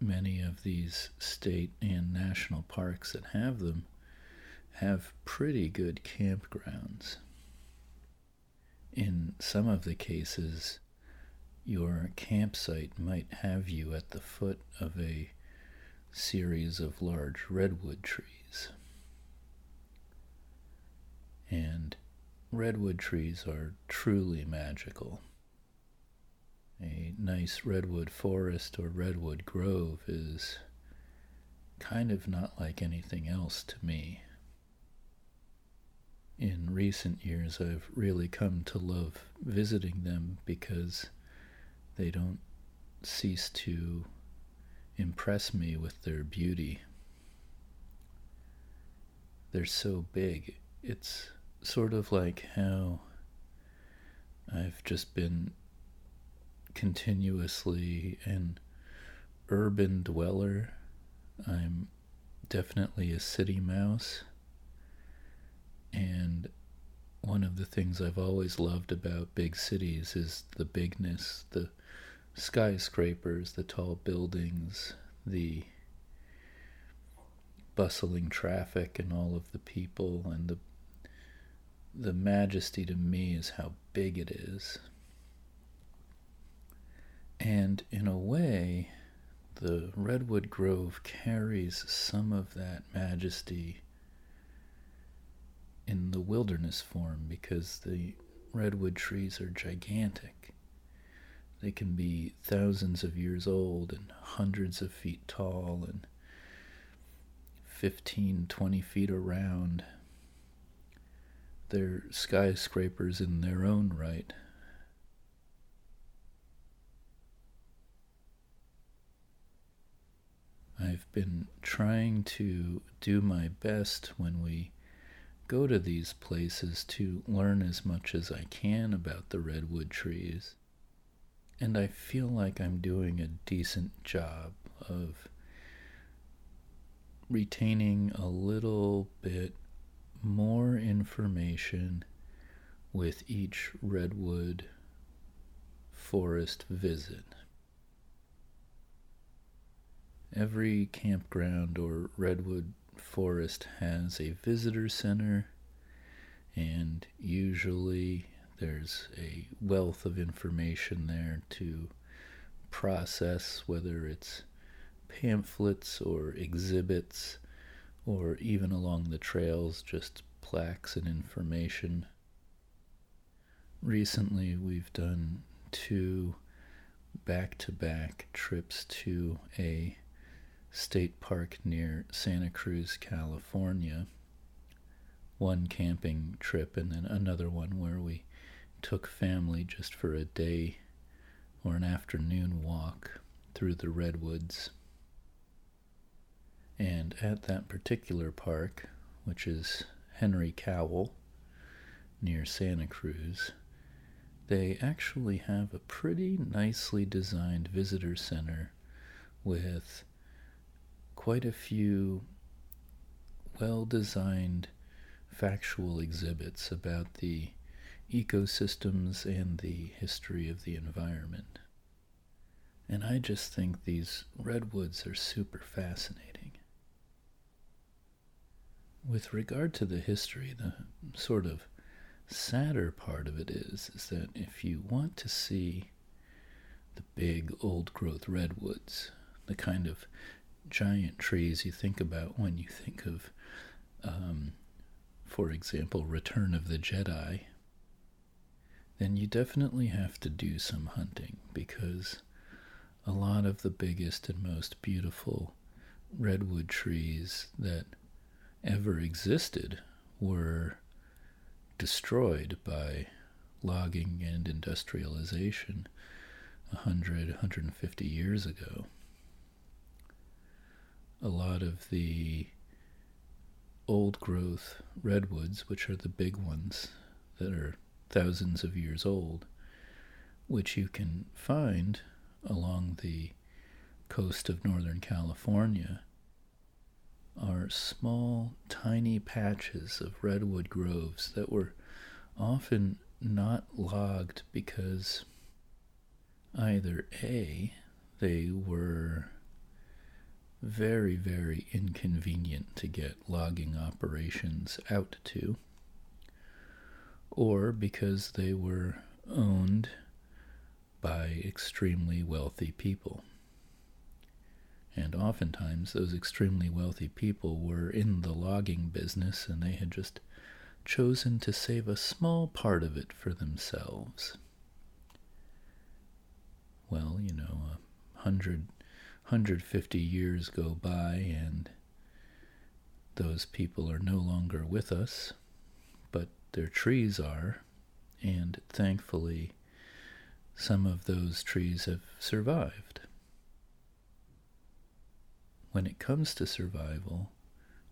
many of these state and national parks that have them have pretty good campgrounds. In some of the cases, your campsite might have you at the foot of a series of large redwood trees. And redwood trees are truly magical a nice redwood forest or redwood grove is kind of not like anything else to me. In recent years, I've really come to love visiting them because they don't cease to impress me with their beauty. They're so big. It's sort of like how I've just been continuously an urban dweller. I'm definitely a city mouse. And one of the things I've always loved about big cities is the bigness, the skyscrapers, the tall buildings, the bustling traffic and all of the people and the the majesty to me is how big it is. And in a way, the redwood grove carries some of that majesty in the wilderness form because the redwood trees are gigantic. They can be thousands of years old and hundreds of feet tall and 15, 20 feet around. They're skyscrapers in their own right. I've been trying to do my best when we go to these places to learn as much as I can about the redwood trees. And I feel like I'm doing a decent job of retaining a little bit more information with each redwood forest visit. Every campground or redwood forest has a visitor center, and usually there's a wealth of information there to process, whether it's pamphlets or exhibits, or even along the trails, just plaques and information. Recently, we've done two back to back trips to a state park near Santa Cruz, California. One camping trip, and then another one where we took family just for a day or an afternoon walk through the redwoods. And at that particular park, which is Henry Cowell near Santa Cruz, they actually have a pretty nicely designed visitor center with quite a few well designed factual exhibits about the ecosystems and the history of the environment. And I just think these redwoods are super fascinating. With regard to the history, the sort of sadder part of it is is that if you want to see the big old growth redwoods, the kind of giant trees you think about when you think of, um, for example, Return of the Jedi, then you definitely have to do some hunting because a lot of the biggest and most beautiful redwood trees that ever existed were destroyed by logging and industrialization 100, 150 years ago. A lot of the old growth redwoods, which are the big ones that are thousands of years old, which you can find along the coast of Northern California, are small, tiny patches of redwood groves that were often not logged because either A, they were very, very inconvenient to get logging operations out to, or because they were owned by extremely wealthy people. And oftentimes, those extremely wealthy people were in the logging business and they had just chosen to save a small part of it for themselves. Well, you know, a hundred, hundred fifty years go by and those people are no longer with us, but their trees are, and thankfully, some of those trees have survived when it comes to survival,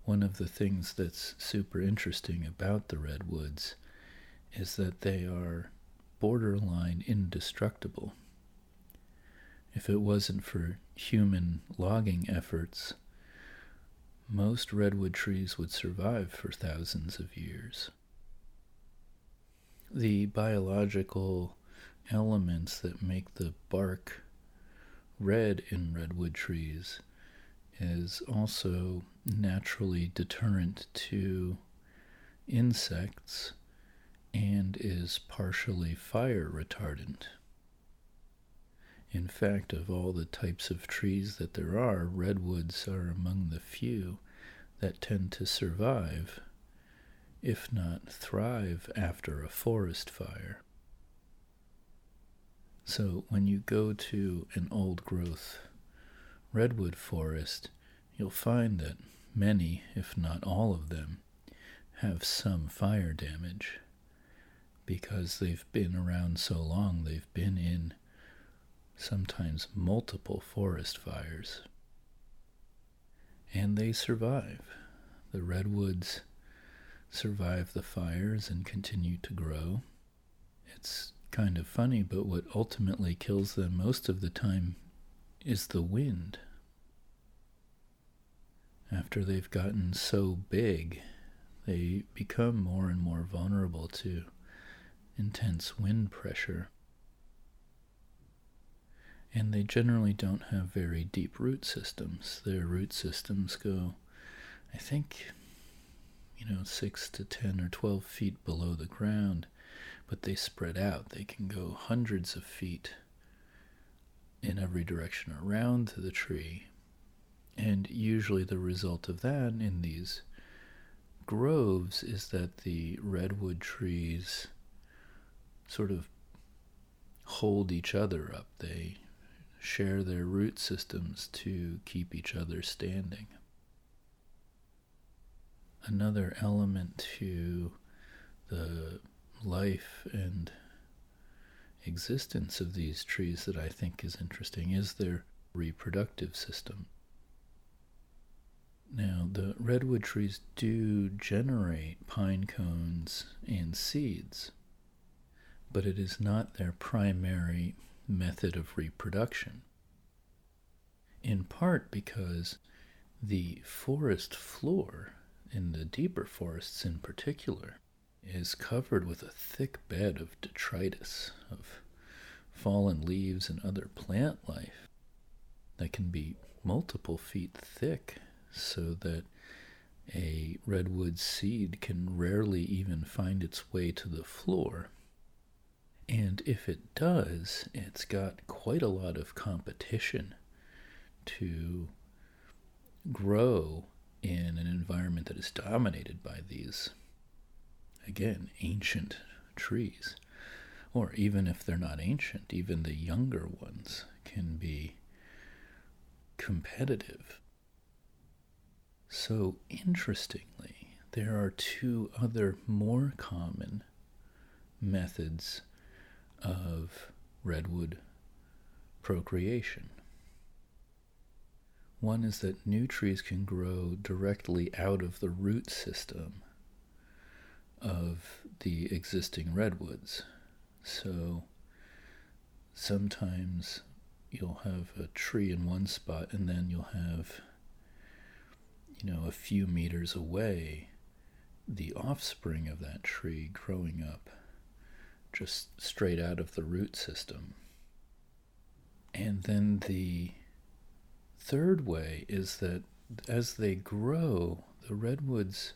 one of the things that's super interesting about the redwoods is that they are borderline indestructible. If it wasn't for human logging efforts, most redwood trees would survive for thousands of years. The biological elements that make the bark red in redwood trees is also naturally deterrent to insects and is partially fire retardant. In fact, of all the types of trees that there are, redwoods are among the few that tend to survive, if not thrive, after a forest fire. So when you go to an old growth redwood forest, you'll find that many, if not all of them, have some fire damage because they've been around so long, they've been in sometimes multiple forest fires. And they survive. The redwoods survive the fires and continue to grow. It's kind of funny, but what ultimately kills them most of the time is the wind. After they've gotten so big, they become more and more vulnerable to intense wind pressure. And they generally don't have very deep root systems. Their root systems go, I think, you know, 6 to 10 or 12 feet below the ground, but they spread out. They can go hundreds of feet in every direction around the tree. And usually, the result of that in these groves is that the redwood trees sort of hold each other up. They share their root systems to keep each other standing. Another element to the life and existence of these trees that I think is interesting is their reproductive system. Now, the redwood trees do generate pine cones and seeds, but it is not their primary method of reproduction. In part because the forest floor, in the deeper forests in particular, is covered with a thick bed of detritus, of fallen leaves and other plant life that can be multiple feet thick, so that a redwood seed can rarely even find its way to the floor. And if it does, it's got quite a lot of competition to grow in an environment that is dominated by these again, ancient trees. Or even if they're not ancient, even the younger ones can be competitive. So, interestingly, there are two other more common methods of redwood procreation. One is that new trees can grow directly out of the root system of the existing redwoods. So sometimes you'll have a tree in one spot and then you'll have you know a few meters away the offspring of that tree growing up just straight out of the root system. And then the third way is that as they grow, the redwoods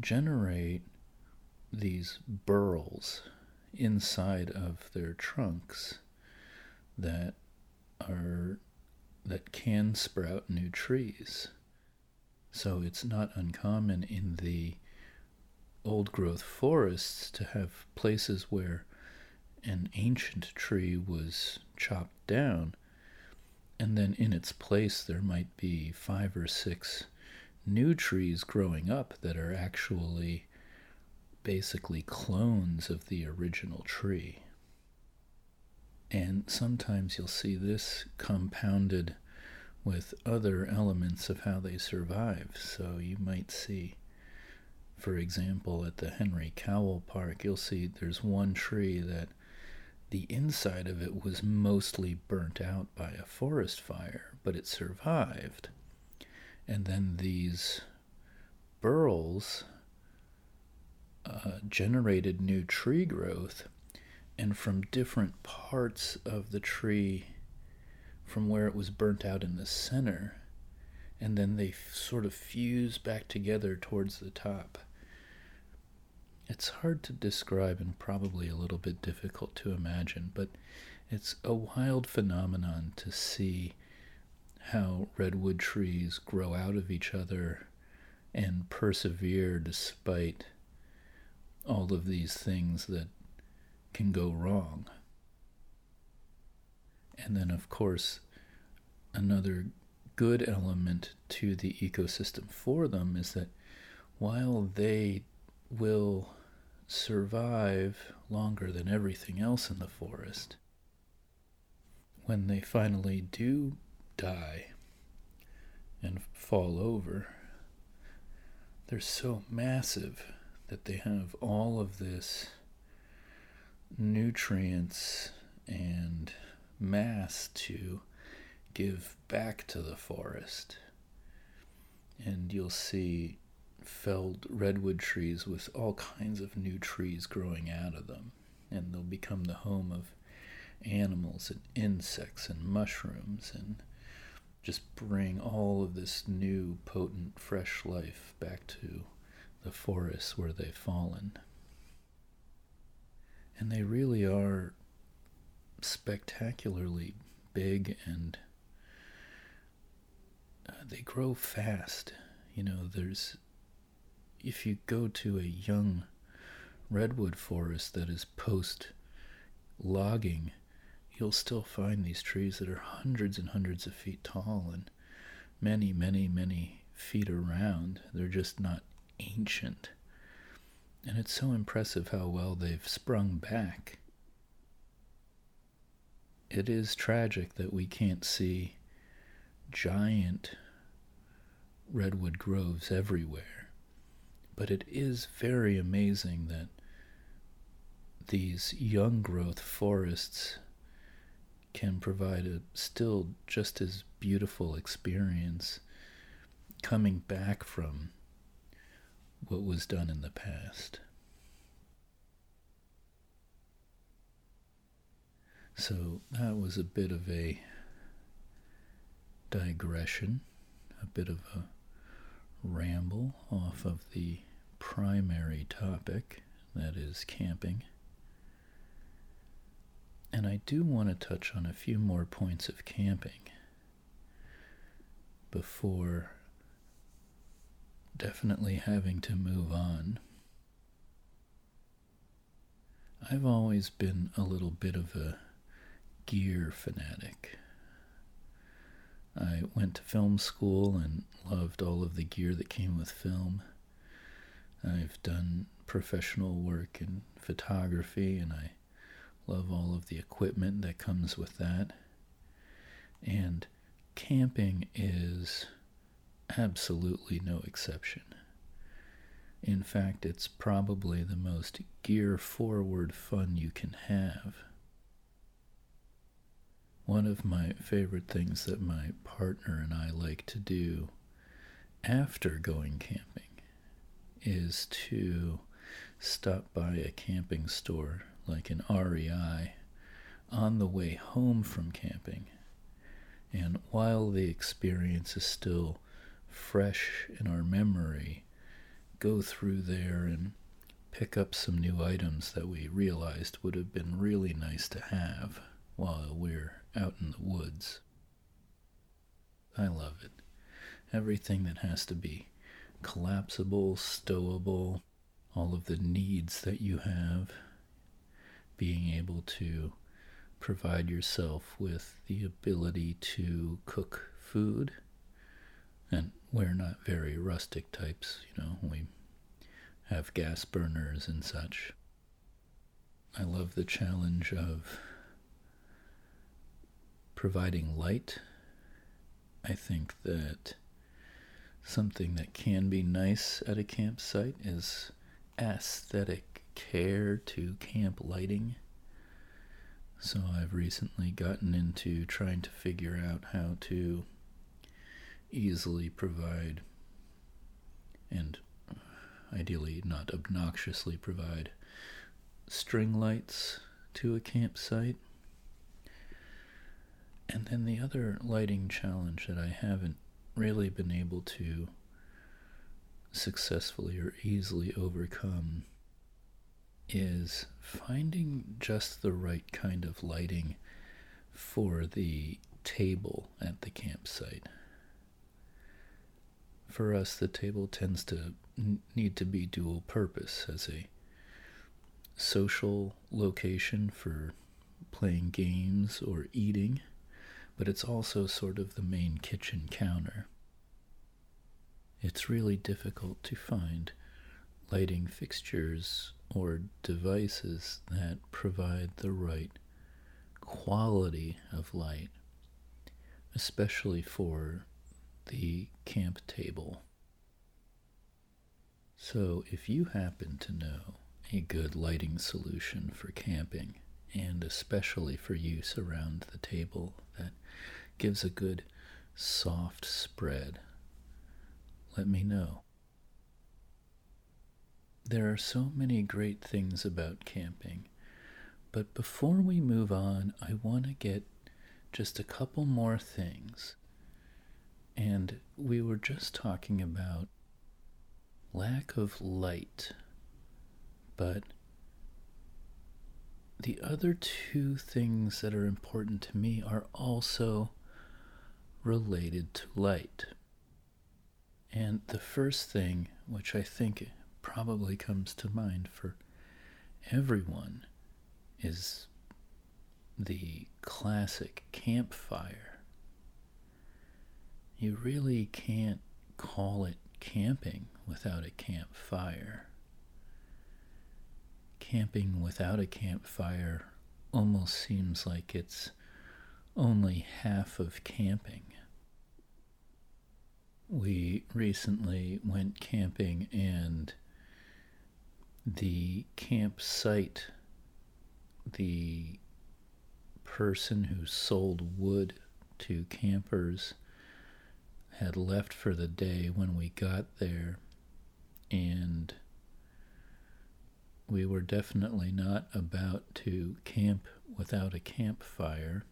generate these burls inside of their trunks that are that can sprout new trees. So it's not uncommon in the old growth forests to have places where an ancient tree was chopped down and then in its place there might be five or six new trees growing up that are actually basically clones of the original tree. And sometimes you'll see this compounded with other elements of how they survive. So you might see, for example, at the Henry Cowell Park, you'll see there's one tree that the inside of it was mostly burnt out by a forest fire, but it survived. And then these burls uh, generated new tree growth, and from different parts of the tree, from where it was burnt out in the center, and then they f- sort of fuse back together towards the top. It's hard to describe and probably a little bit difficult to imagine, but it's a wild phenomenon to see how redwood trees grow out of each other and persevere despite all of these things that can go wrong. And then, of course, another good element to the ecosystem for them is that while they will survive longer than everything else in the forest, when they finally do die and fall over, they're so massive that they have all of this nutrients and mass to give back to the forest. And you'll see felled redwood trees with all kinds of new trees growing out of them. And they'll become the home of animals and insects and mushrooms and just bring all of this new, potent, fresh life back to the forests where they've fallen. And they really are spectacularly big and uh, they grow fast. You know, there's if you go to a young redwood forest that is post logging, you'll still find these trees that are hundreds and hundreds of feet tall and many, many, many feet around. They're just not ancient. And it's so impressive how well they've sprung back. It is tragic that we can't see giant redwood groves everywhere. But it is very amazing that these young growth forests can provide a still just as beautiful experience coming back from what was done in the past. So that was a bit of a digression, a bit of a ramble off of the primary topic, that is camping. And I do want to touch on a few more points of camping before definitely having to move on. I've always been a little bit of a gear fanatic. I went to film school and loved all of the gear that came with film. I've done professional work in photography and I love all of the equipment that comes with that. And camping is absolutely no exception. In fact, it's probably the most gear forward fun you can have. One of my favorite things that my partner and I like to do after going camping is to stop by a camping store like an REI on the way home from camping. And while the experience is still fresh in our memory, go through there and pick up some new items that we realized would have been really nice to have while we're out in the woods. I love it. Everything that has to be collapsible, stowable, all of the needs that you have, being able to provide yourself with the ability to cook food. And we're not very rustic types, you know, we have gas burners and such. I love the challenge of providing light. I think that something that can be nice at a campsite is aesthetic care to camp lighting. So I've recently gotten into trying to figure out how to easily provide and ideally not obnoxiously provide string lights to a campsite and then the other lighting challenge that I haven't really been able to successfully or easily overcome is finding just the right kind of lighting for the table at the campsite. For us, the table tends to need to be dual purpose as a social location for playing games or eating but it's also sort of the main kitchen counter. It's really difficult to find lighting fixtures or devices that provide the right quality of light, especially for the camp table. So, if you happen to know a good lighting solution for camping, and especially for use around the table that gives a good soft spread, let me know. There are so many great things about camping, but before we move on, I want to get just a couple more things. And we were just talking about lack of light, but the other two things that are important to me are also related to light. And the first thing, which I think probably comes to mind for everyone, is the classic campfire. You really can't call it camping without a campfire. Camping without a campfire almost seems like it's only half of camping. We recently went camping and the campsite, the person who sold wood to campers had left for the day when we got there, and we were definitely not about to camp without a campfire.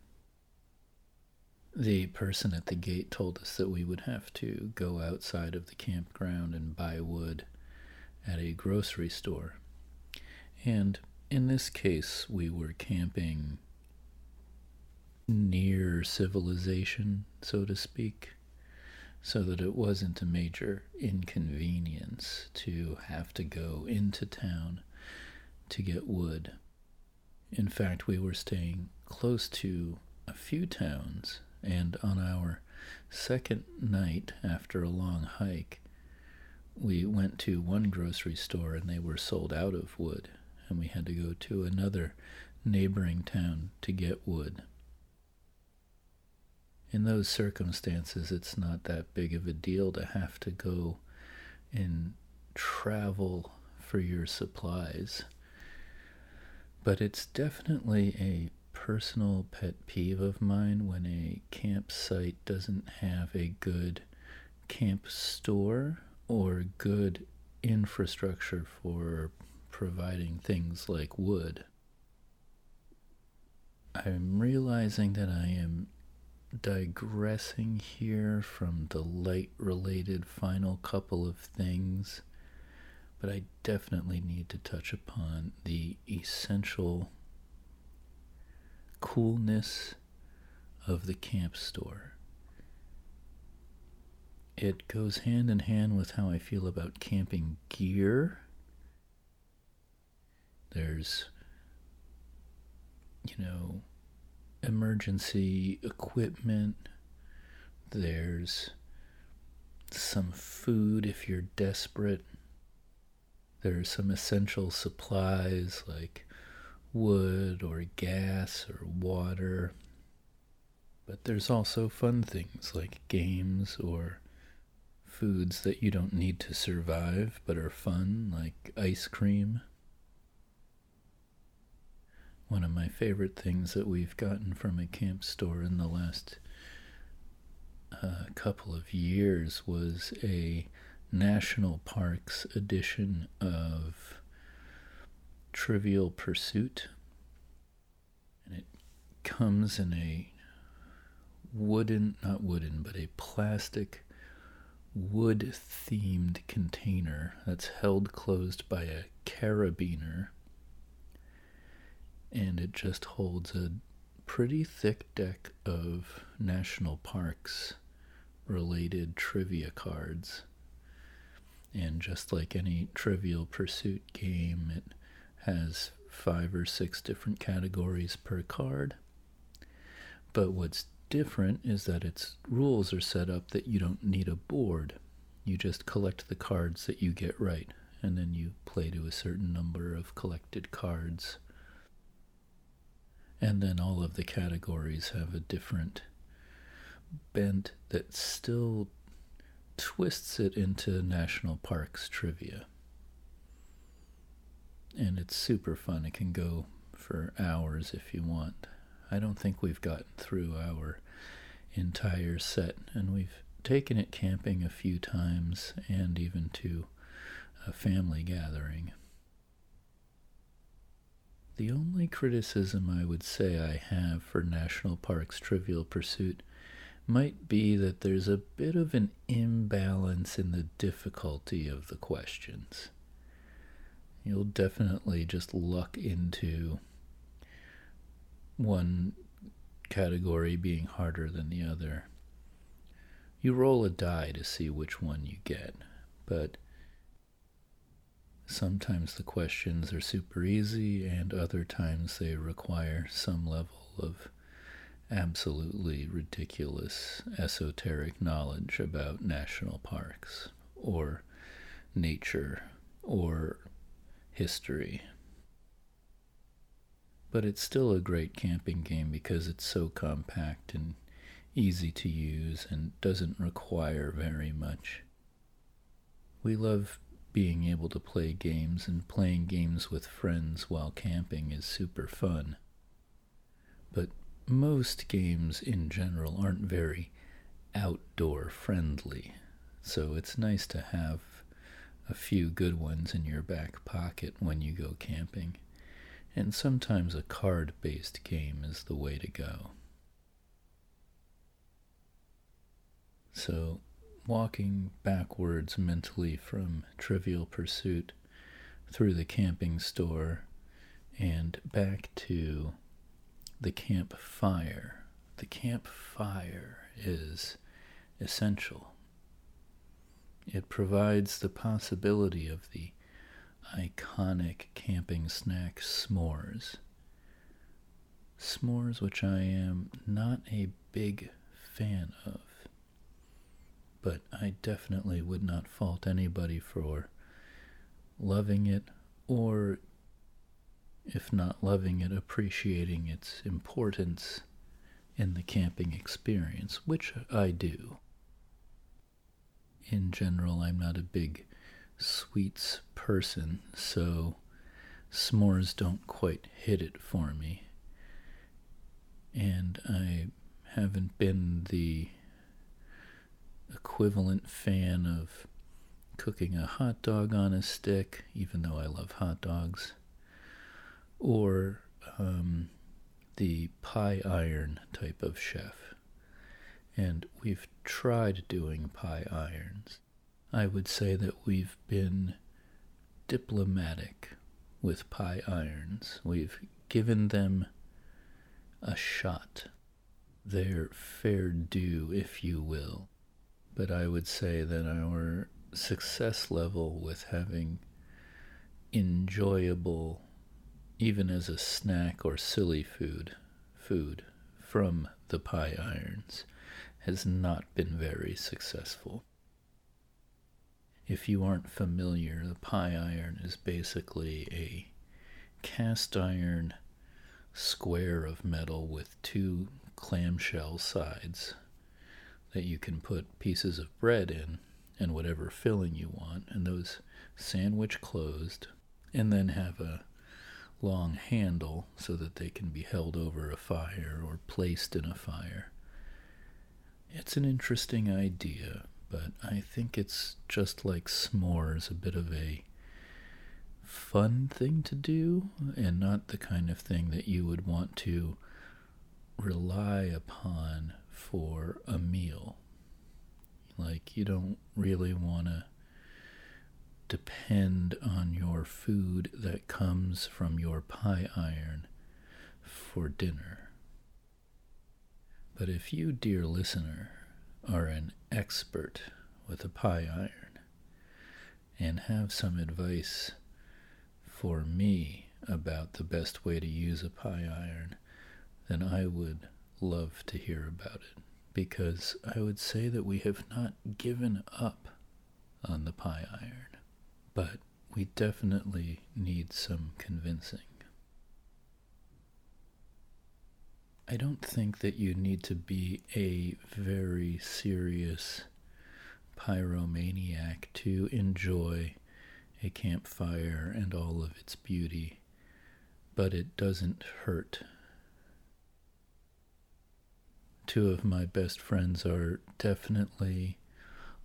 The person at the gate told us that we would have to go outside of the campground and buy wood at a grocery store. And in this case, we were camping near civilization, so to speak so that it wasn't a major inconvenience to have to go into town to get wood. In fact, we were staying close to a few towns, and on our second night after a long hike, we went to one grocery store and they were sold out of wood, and we had to go to another neighboring town to get wood in those circumstances, it's not that big of a deal to have to go and travel for your supplies. But it's definitely a personal pet peeve of mine when a campsite doesn't have a good camp store or good infrastructure for providing things like wood. I'm realizing that I am digressing here from the light related final couple of things, but I definitely need to touch upon the essential coolness of the camp store. It goes hand in hand with how I feel about camping gear. There's, you know, emergency equipment. There's some food if you're desperate. There's some essential supplies like wood or gas or water. But there's also fun things like games or foods that you don't need to survive but are fun, like ice cream. One of my favorite things that we've gotten from a camp store in the last uh, couple of years was a National Parks edition of Trivial Pursuit. And it comes in a wooden, not wooden, but a plastic wood themed container that's held closed by a carabiner and it just holds a pretty thick deck of national parks related trivia cards. And just like any trivial pursuit game, it has five or six different categories per card. But what's different is that its rules are set up that you don't need a board. You just collect the cards that you get right, and then you play to a certain number of collected cards and then all of the categories have a different bent that still twists it into national parks trivia. And it's super fun. It can go for hours if you want. I don't think we've gotten through our entire set, and we've taken it camping a few times and even to a family gathering. The only criticism I would say I have for National Parks Trivial Pursuit might be that there's a bit of an imbalance in the difficulty of the questions. You'll definitely just luck into one category being harder than the other. You roll a die to see which one you get, but sometimes the questions are super easy, and other times they require some level of absolutely ridiculous esoteric knowledge about national parks or nature or history. But it's still a great camping game because it's so compact and easy to use and doesn't require very much. We love being able to play games, and playing games with friends while camping is super fun. But most games in general aren't very outdoor friendly, so it's nice to have a few good ones in your back pocket when you go camping. And sometimes a card based game is the way to go. So, walking backwards mentally from Trivial Pursuit through the camping store and back to the campfire. The campfire is essential. It provides the possibility of the iconic camping snack s'mores. S'mores, which I am not a big fan of, but I definitely would not fault anybody for loving it or, if not loving it, appreciating its importance in the camping experience, which I do. In general, I'm not a big sweets person, so s'mores don't quite hit it for me. And I haven't been the equivalent fan of cooking a hot dog on a stick, even though I love hot dogs, or um, the pie iron type of chef. And we've tried doing pie irons. I would say that we've been diplomatic with pie irons. We've given them a shot, their fair due, if you will. But I would say that our success level with having enjoyable, even as a snack or silly food, food from the pie irons has not been very successful. If you aren't familiar, the pie iron is basically a cast iron square of metal with two clamshell sides that you can put pieces of bread in and whatever filling you want, and those sandwich closed, and then have a long handle so that they can be held over a fire or placed in a fire. It's an interesting idea, but I think it's just like s'mores, a bit of a fun thing to do, and not the kind of thing that you would want to rely upon for a meal. Like, you don't really want to depend on your food that comes from your pie iron for dinner. But if you, dear listener, are an expert with a pie iron and have some advice for me about the best way to use a pie iron, then I would love to hear about it because I would say that we have not given up on the pie iron, but we definitely need some convincing. I don't think that you need to be a very serious pyromaniac to enjoy a campfire and all of its beauty, but it doesn't hurt. Two of my best friends are definitely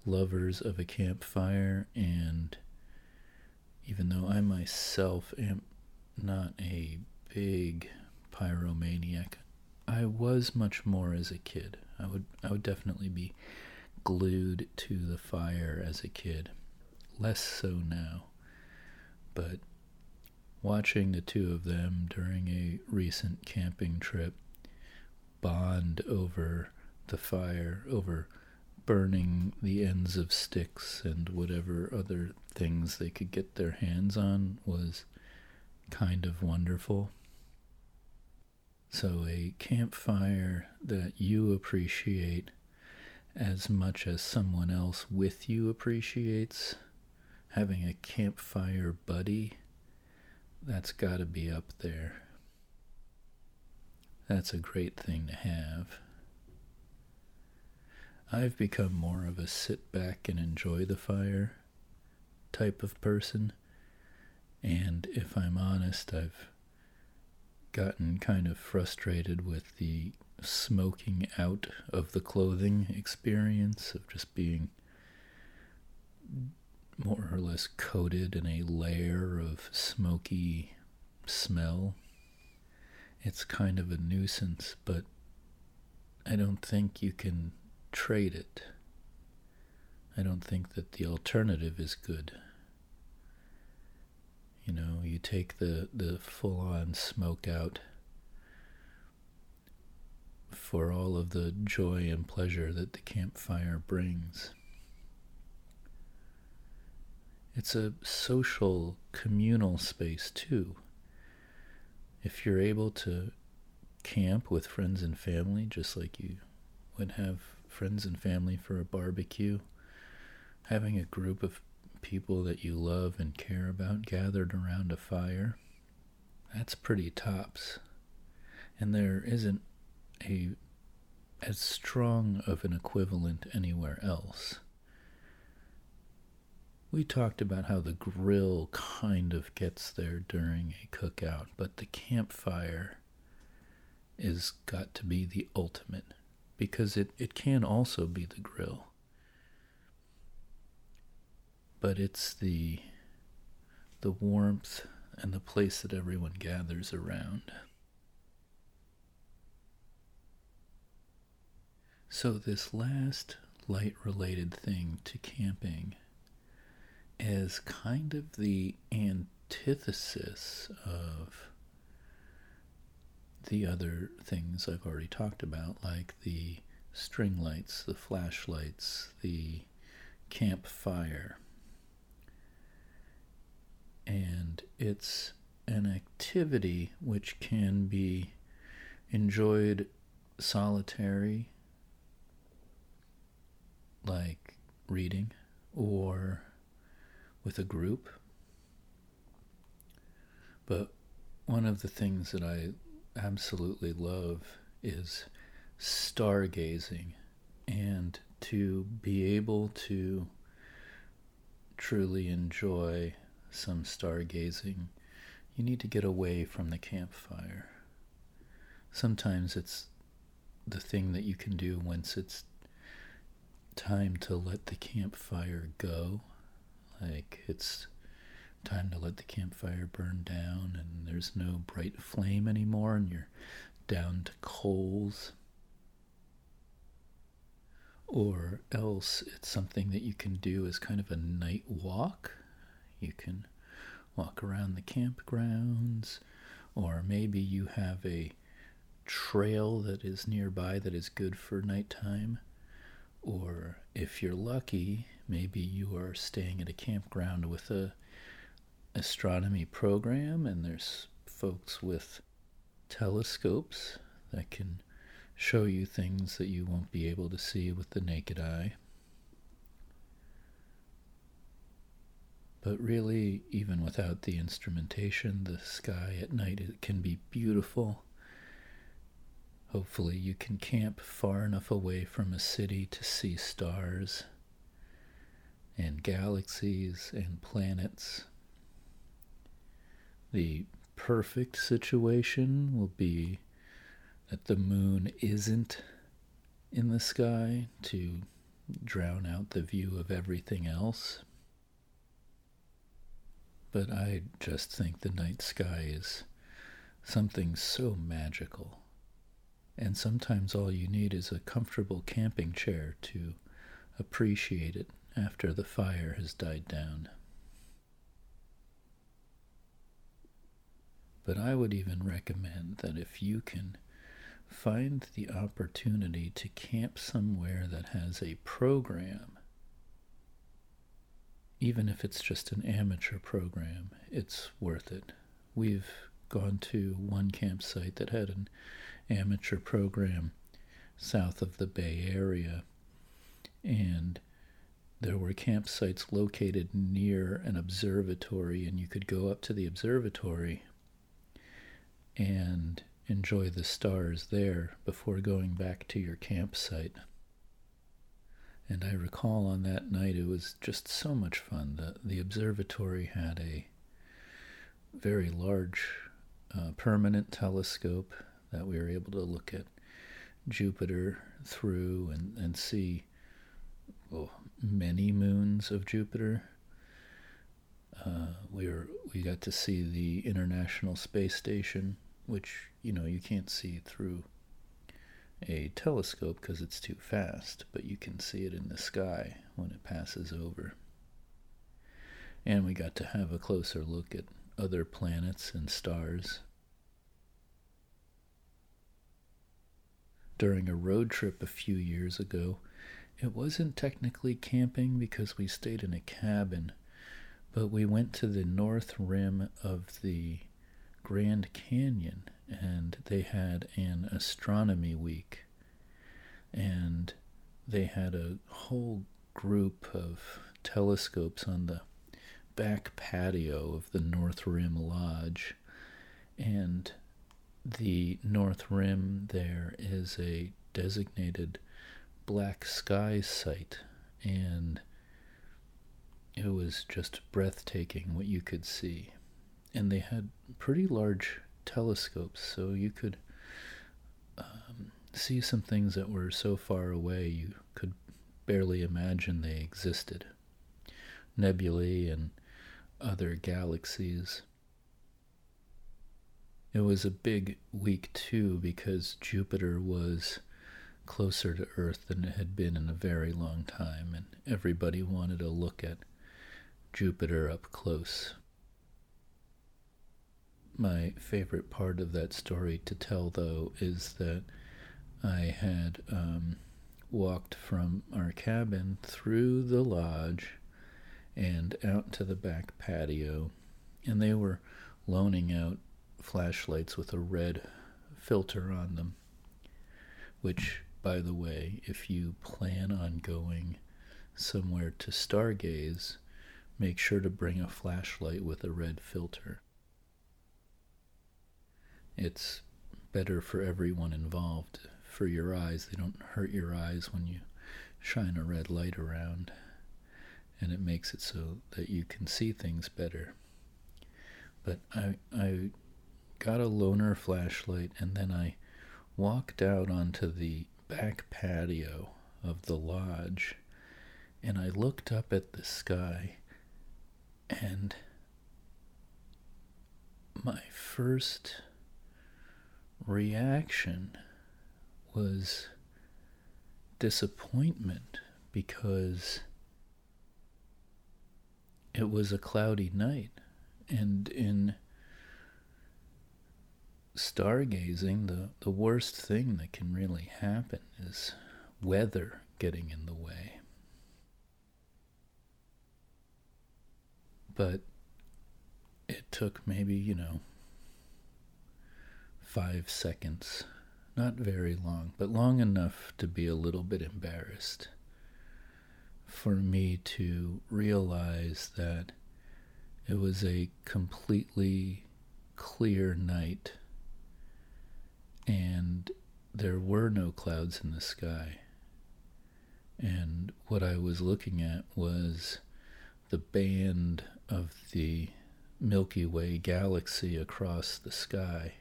lovers of a campfire, and even though I myself am not a big pyromaniac, I was much more as a kid. I would I would definitely be glued to the fire as a kid. Less so now. But watching the two of them during a recent camping trip bond over the fire, over burning the ends of sticks and whatever other things they could get their hands on was kind of wonderful. So, a campfire that you appreciate as much as someone else with you appreciates, having a campfire buddy, that's got to be up there. That's a great thing to have. I've become more of a sit back and enjoy the fire type of person. And if I'm honest, I've gotten kind of frustrated with the smoking out of the clothing experience of just being more or less coated in a layer of smoky smell. It's kind of a nuisance, but I don't think you can trade it. I don't think that the alternative is good. You know, you take the, the full on smoke out for all of the joy and pleasure that the campfire brings. It's a social, communal space too. If you're able to camp with friends and family, just like you would have friends and family for a barbecue, having a group of people that you love and care about gathered around a fire, that's pretty tops. And there isn't a as strong of an equivalent anywhere else. We talked about how the grill kind of gets there during a cookout, but the campfire is got to be the ultimate because it, it can also be the grill. But it's the the warmth and the place that everyone gathers around. So, this last light related thing to camping is kind of the antithesis of the other things I've already talked about, like the string lights, the flashlights, the campfire. And it's an activity which can be enjoyed solitary like reading or with a group. But one of the things that I absolutely love is stargazing and to be able to truly enjoy some stargazing, you need to get away from the campfire. Sometimes it's the thing that you can do once it's time to let the campfire go. Like it's time to let the campfire burn down and there's no bright flame anymore and you're down to coals. Or else it's something that you can do as kind of a night walk. You can walk around the campgrounds, or maybe you have a trail that is nearby that is good for nighttime or if you're lucky, maybe you are staying at a campground with a astronomy program and there's folks with telescopes that can show you things that you won't be able to see with the naked eye. But really, even without the instrumentation, the sky at night it can be beautiful Hopefully, you can camp far enough away from a city to see stars and galaxies and planets. The perfect situation will be that the moon isn't in the sky to drown out the view of everything else. But I just think the night sky is something so magical. And sometimes all you need is a comfortable camping chair to appreciate it after the fire has died down. But I would even recommend that if you can find the opportunity to camp somewhere that has a program, even if it's just an amateur program, it's worth it. We've gone to one campsite that had an amateur program south of the Bay Area, and there were campsites located near an observatory, and you could go up to the observatory and enjoy the stars there before going back to your campsite. And I recall on that night it was just so much fun. The, the observatory had a very large uh, permanent telescope that we were able to look at Jupiter through and, and see well, many moons of Jupiter. Uh, we were we got to see the International Space Station, which you know you can't see through a telescope because it's too fast, but you can see it in the sky when it passes over. And we got to have a closer look at other planets and stars. During a road trip a few years ago, it wasn't technically camping because we stayed in a cabin, but we went to the north rim of the Grand Canyon and they had an astronomy week. And they had a whole group of telescopes on the back patio of the North Rim Lodge. And the North Rim there is a designated black sky site. And it was just breathtaking what you could see. And they had pretty large telescopes, so you could um, see some things that were so far away you could barely imagine they existed. Nebulae and other galaxies. It was a big week too because Jupiter was closer to Earth than it had been in a very long time, and everybody wanted to look at Jupiter up close. My favorite part of that story to tell, though, is that I had um, walked from our cabin through the lodge and out to the back patio, and they were loaning out flashlights with a red filter on them. Which, by the way, if you plan on going somewhere to stargaze, make sure to bring a flashlight with a red filter. It's better for everyone involved. For your eyes, they don't hurt your eyes when you shine a red light around and it makes it so that you can see things better. But I, I got a loaner flashlight and then I walked out onto the back patio of the lodge and I looked up at the sky and my first reaction was disappointment because it was a cloudy night. And in stargazing, the, the worst thing that can really happen is weather getting in the way. But it took maybe, you know, five seconds. Not very long, but long enough to be a little bit embarrassed for me to realize that it was a completely clear night and there were no clouds in the sky. And what I was looking at was the band of the Milky Way galaxy across the sky.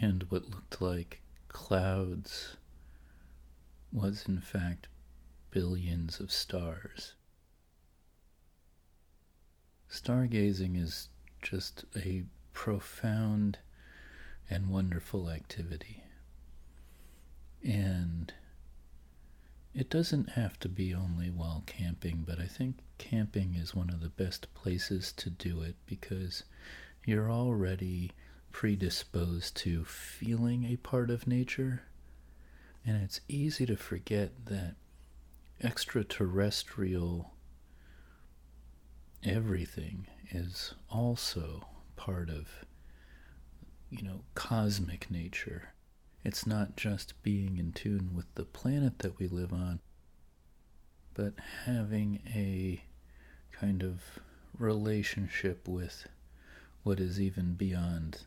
And what looked like clouds was in fact billions of stars. Stargazing is just a profound and wonderful activity. And it doesn't have to be only while camping, but I think camping is one of the best places to do it because you're already predisposed to feeling a part of nature. And it's easy to forget that extraterrestrial everything is also part of, you know, cosmic nature. It's not just being in tune with the planet that we live on, but having a kind of relationship with what is even beyond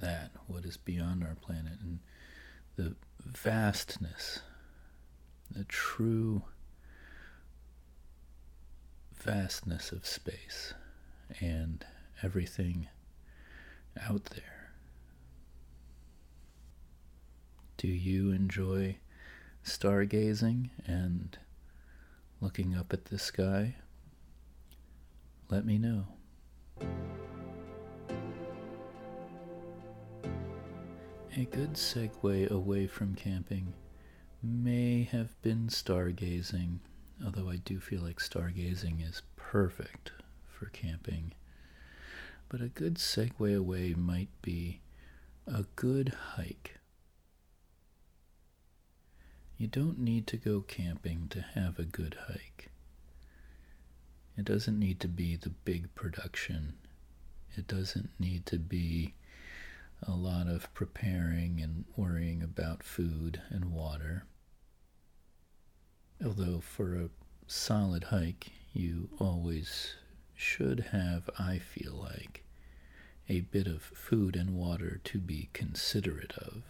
that, what is beyond our planet, and the vastness, the true vastness of space, and everything out there. Do you enjoy stargazing and looking up at the sky? Let me know. A good segue away from camping may have been stargazing, although I do feel like stargazing is perfect for camping. But a good segue away might be a good hike. You don't need to go camping to have a good hike. It doesn't need to be the big production. It doesn't need to be a lot of preparing and worrying about food and water. Although, for a solid hike, you always should have, I feel like, a bit of food and water to be considerate of.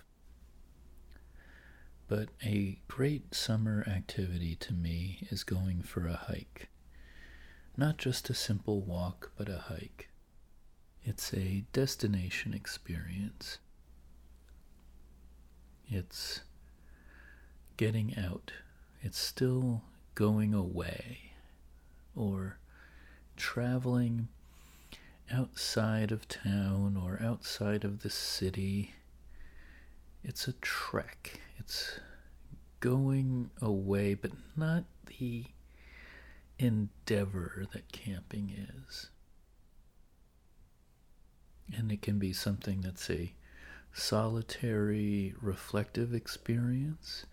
But a great summer activity to me is going for a hike. Not just a simple walk, but a hike. It's a destination experience. It's getting out. It's still going away or traveling outside of town or outside of the city it's a trek. It's going away, but not the endeavor that camping is. And it can be something that's a solitary, reflective experience,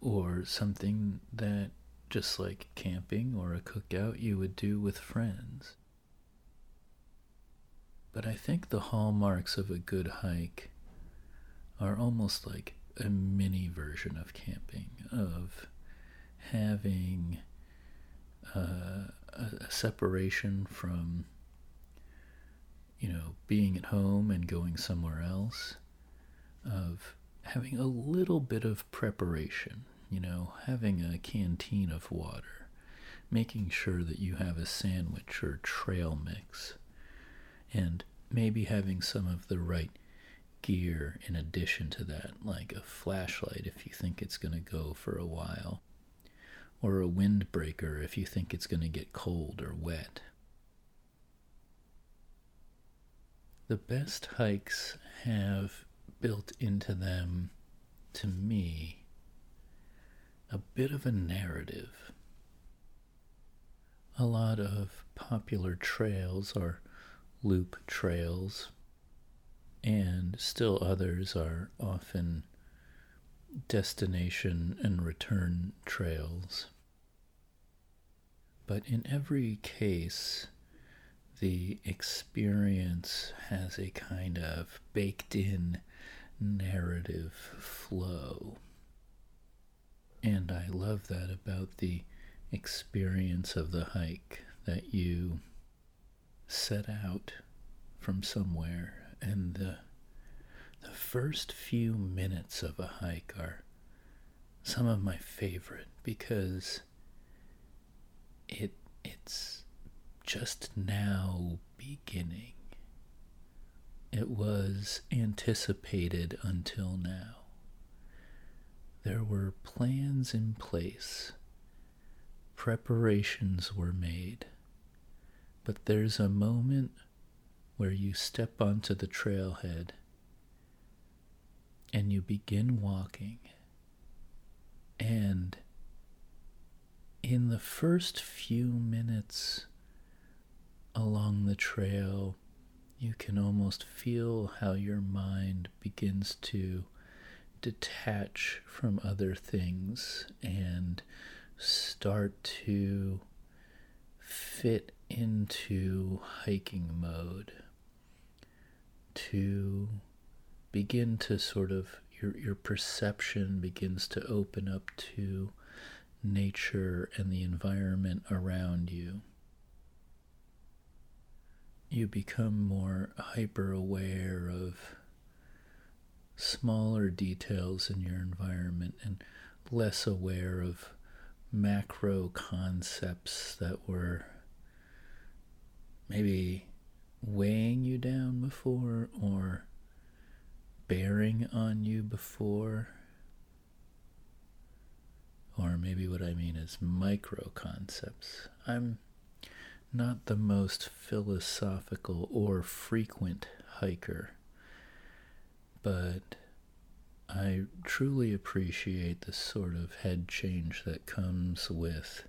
or something that, just like camping or a cookout, you would do with friends. But I think the hallmarks of a good hike are almost like a mini version of camping, of having uh, a, separation from, you know, being at home and going somewhere else, of having a little bit of preparation, you know, having a canteen of water, making sure that you have a sandwich or trail mix, and maybe having some of the right gear in addition to that, like a flashlight if you think it's going to go for a while, or a windbreaker if you think it's going to get cold or wet. The best hikes have built into them, to me, a bit of a narrative. A lot of popular trails are loop trails and still others are often destination and return trails. But in every case, the experience has a kind of baked in narrative flow. And I love that about the experience of the hike that you set out from somewhere and the, the first few minutes of a hike are some of my favorite because it it's just now beginning. It was anticipated until now. There were plans in place. Preparations were made. But there's a moment where you step onto the trailhead and you begin walking, and in the first few minutes along the trail, you can almost feel how your mind begins to detach from other things and start to fit into hiking mode to begin to sort of your your perception begins to open up to nature and the environment around you you become more hyper aware of smaller details in your environment and less aware of macro concepts that were maybe weighing you down before or bearing on you before. Or maybe what I mean is micro concepts. I'm not the most philosophical or frequent hiker, but I truly appreciate the sort of head change that comes with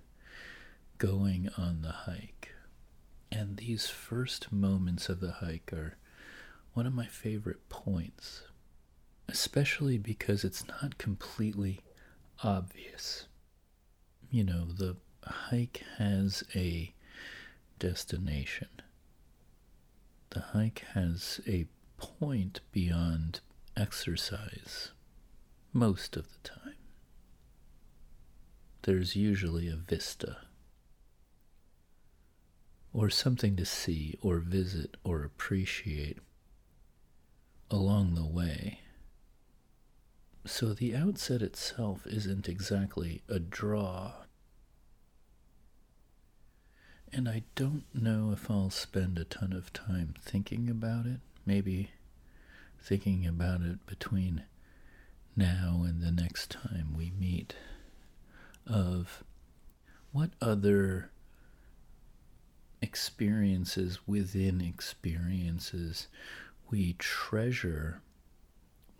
going on the hike. And these first moments of the hike are one of my favorite points, especially because it's not completely obvious. You know, the hike has a destination, the hike has a point beyond exercise most of the time. There's usually a vista or something to see or visit or appreciate along the way. So the outset itself isn't exactly a draw. And I don't know if I'll spend a ton of time thinking about it. Maybe thinking about it between now and the next time we meet. Of what other experiences within experiences we treasure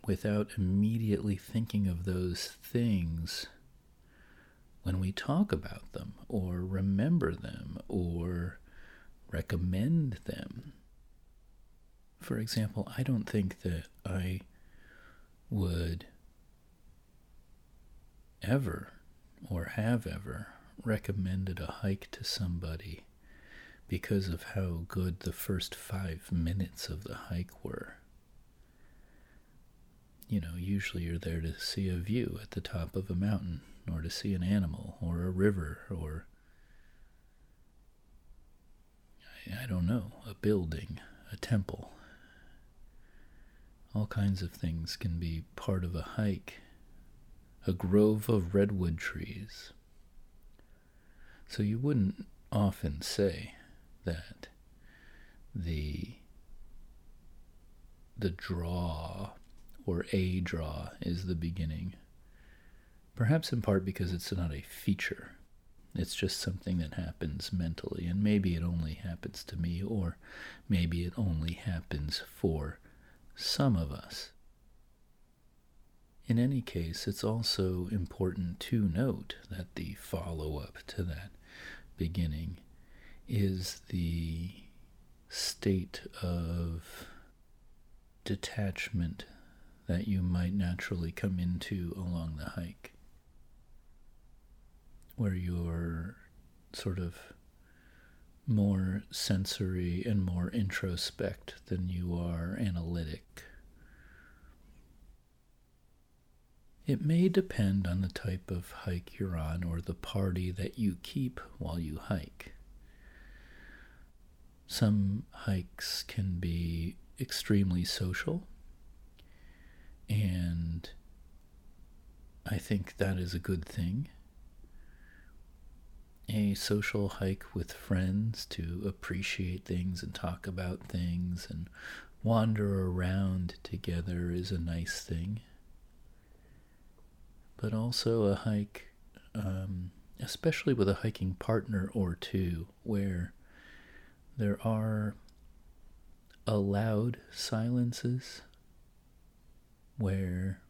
without immediately thinking of those things when we talk about them or remember them or recommend them. For example, I don't think that I would ever or have ever recommended a hike to somebody because of how good the first five minutes of the hike were. You know, usually you're there to see a view at the top of a mountain, or to see an animal, or a river, or I, I don't know, a building, a temple. All kinds of things can be part of a hike. A grove of redwood trees. So you wouldn't often say, that the the draw or a draw is the beginning. Perhaps in part because it's not a feature. It's just something that happens mentally, and maybe it only happens to me, or maybe it only happens for some of us. In any case, it's also important to note that the follow up to that beginning is the state of detachment that you might naturally come into along the hike, where you're sort of more sensory and more introspect than you are analytic. It may depend on the type of hike you're on or the party that you keep while you hike. Some hikes can be extremely social, and I think that is a good thing. A social hike with friends to appreciate things and talk about things and wander around together is a nice thing. But also a hike, um, especially with a hiking partner or two, where there are allowed silences where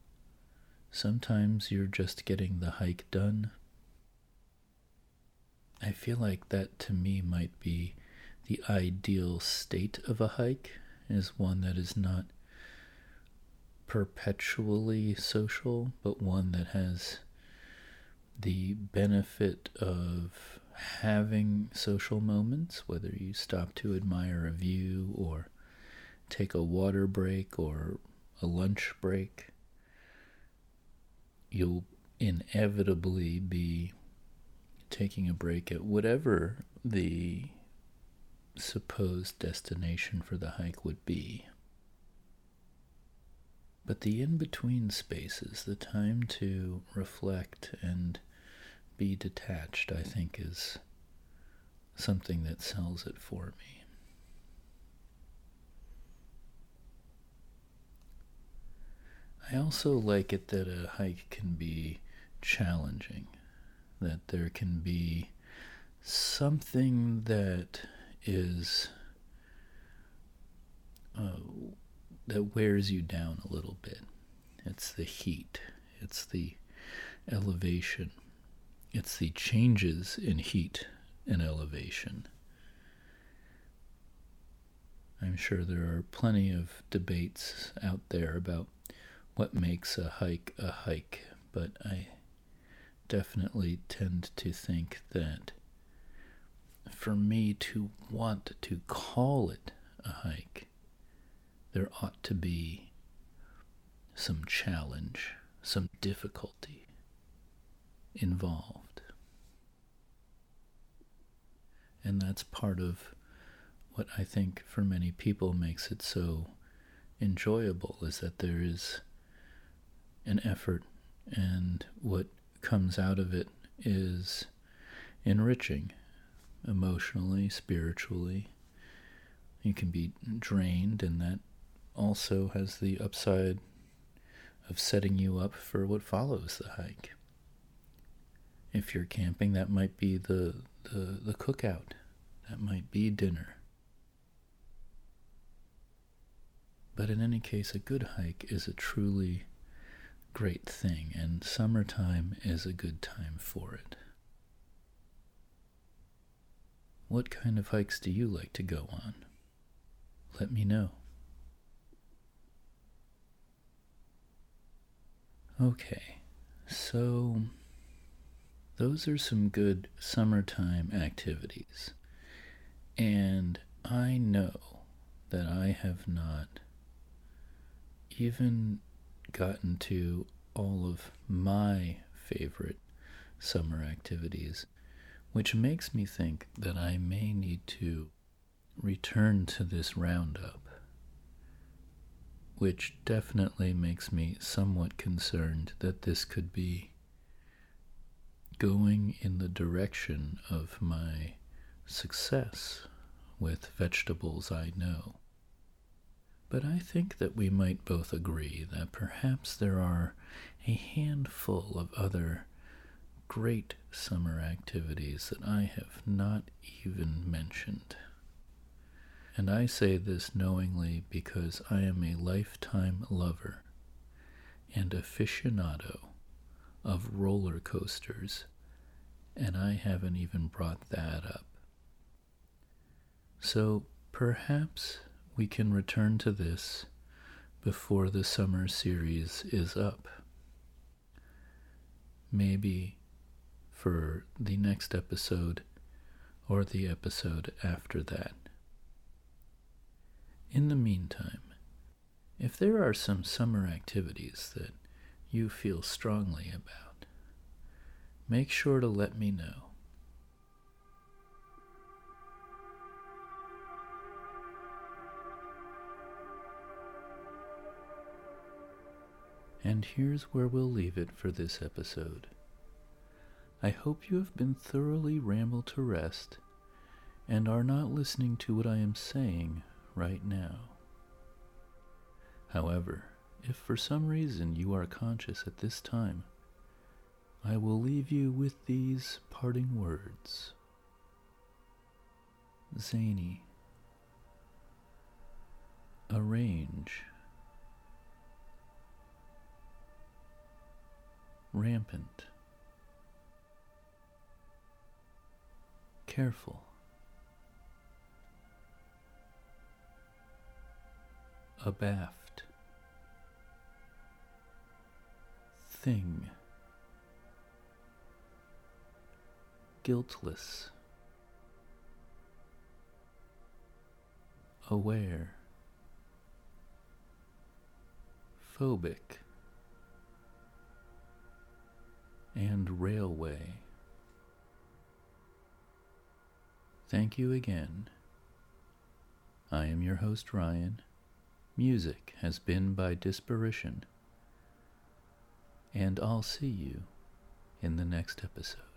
sometimes you're just getting the hike done I feel like that to me might be the ideal state of a hike is one that is not perpetually social, but one that has the benefit of having social moments, whether you stop to admire a view or take a water break or a lunch break, you'll inevitably be taking a break at whatever the supposed destination for the hike would be. But the in between spaces, the time to reflect and be detached, I think, is something that sells it for me. I also like it that a hike can be challenging, that there can be something that is uh, that wears you down a little bit. It's the heat, it's the elevation, it's the changes in heat and elevation. I'm sure there are plenty of debates out there about what makes a hike a hike, but I definitely tend to think that for me to want to call it a hike, there ought to be some challenge, some difficulty involved. And that's part of what I think for many people makes it so enjoyable is that there is an effort and what comes out of it is enriching emotionally, spiritually. You can be drained, and that also has the upside of setting you up for what follows the hike. If you're camping, that might be the, the, the cookout, that might be dinner. But in any case, a good hike is a truly great thing, and summertime is a good time for it. What kind of hikes do you like to go on? Let me know. Okay, so those are some good summertime activities. And I know that I have not even gotten to all of my favorite summer activities which makes me think that I may need to return to this roundup, which definitely makes me somewhat concerned that this could be going in the direction of my success with vegetables I know. But I think that we might both agree that perhaps there are a handful of other great summer activities that I have not even mentioned. And I say this knowingly because I am a lifetime lover and aficionado of roller coasters, and I haven't even brought that up. So perhaps we can return to this before the summer series is up. Maybe for the next episode or the episode after that. In the meantime, if there are some summer activities that you feel strongly about, make sure to let me know. And here's where we'll leave it for this episode. I hope you have been thoroughly rambled to rest and are not listening to what I am saying right now. However, if for some reason you are conscious at this time, I will leave you with these parting words. Zany, arrange, rampant careful, abaft, thing, guiltless, aware, phobic, and railway. Thank you again. I am your host, Ryan. Music has been by Disparition. And I'll see you in the next episode.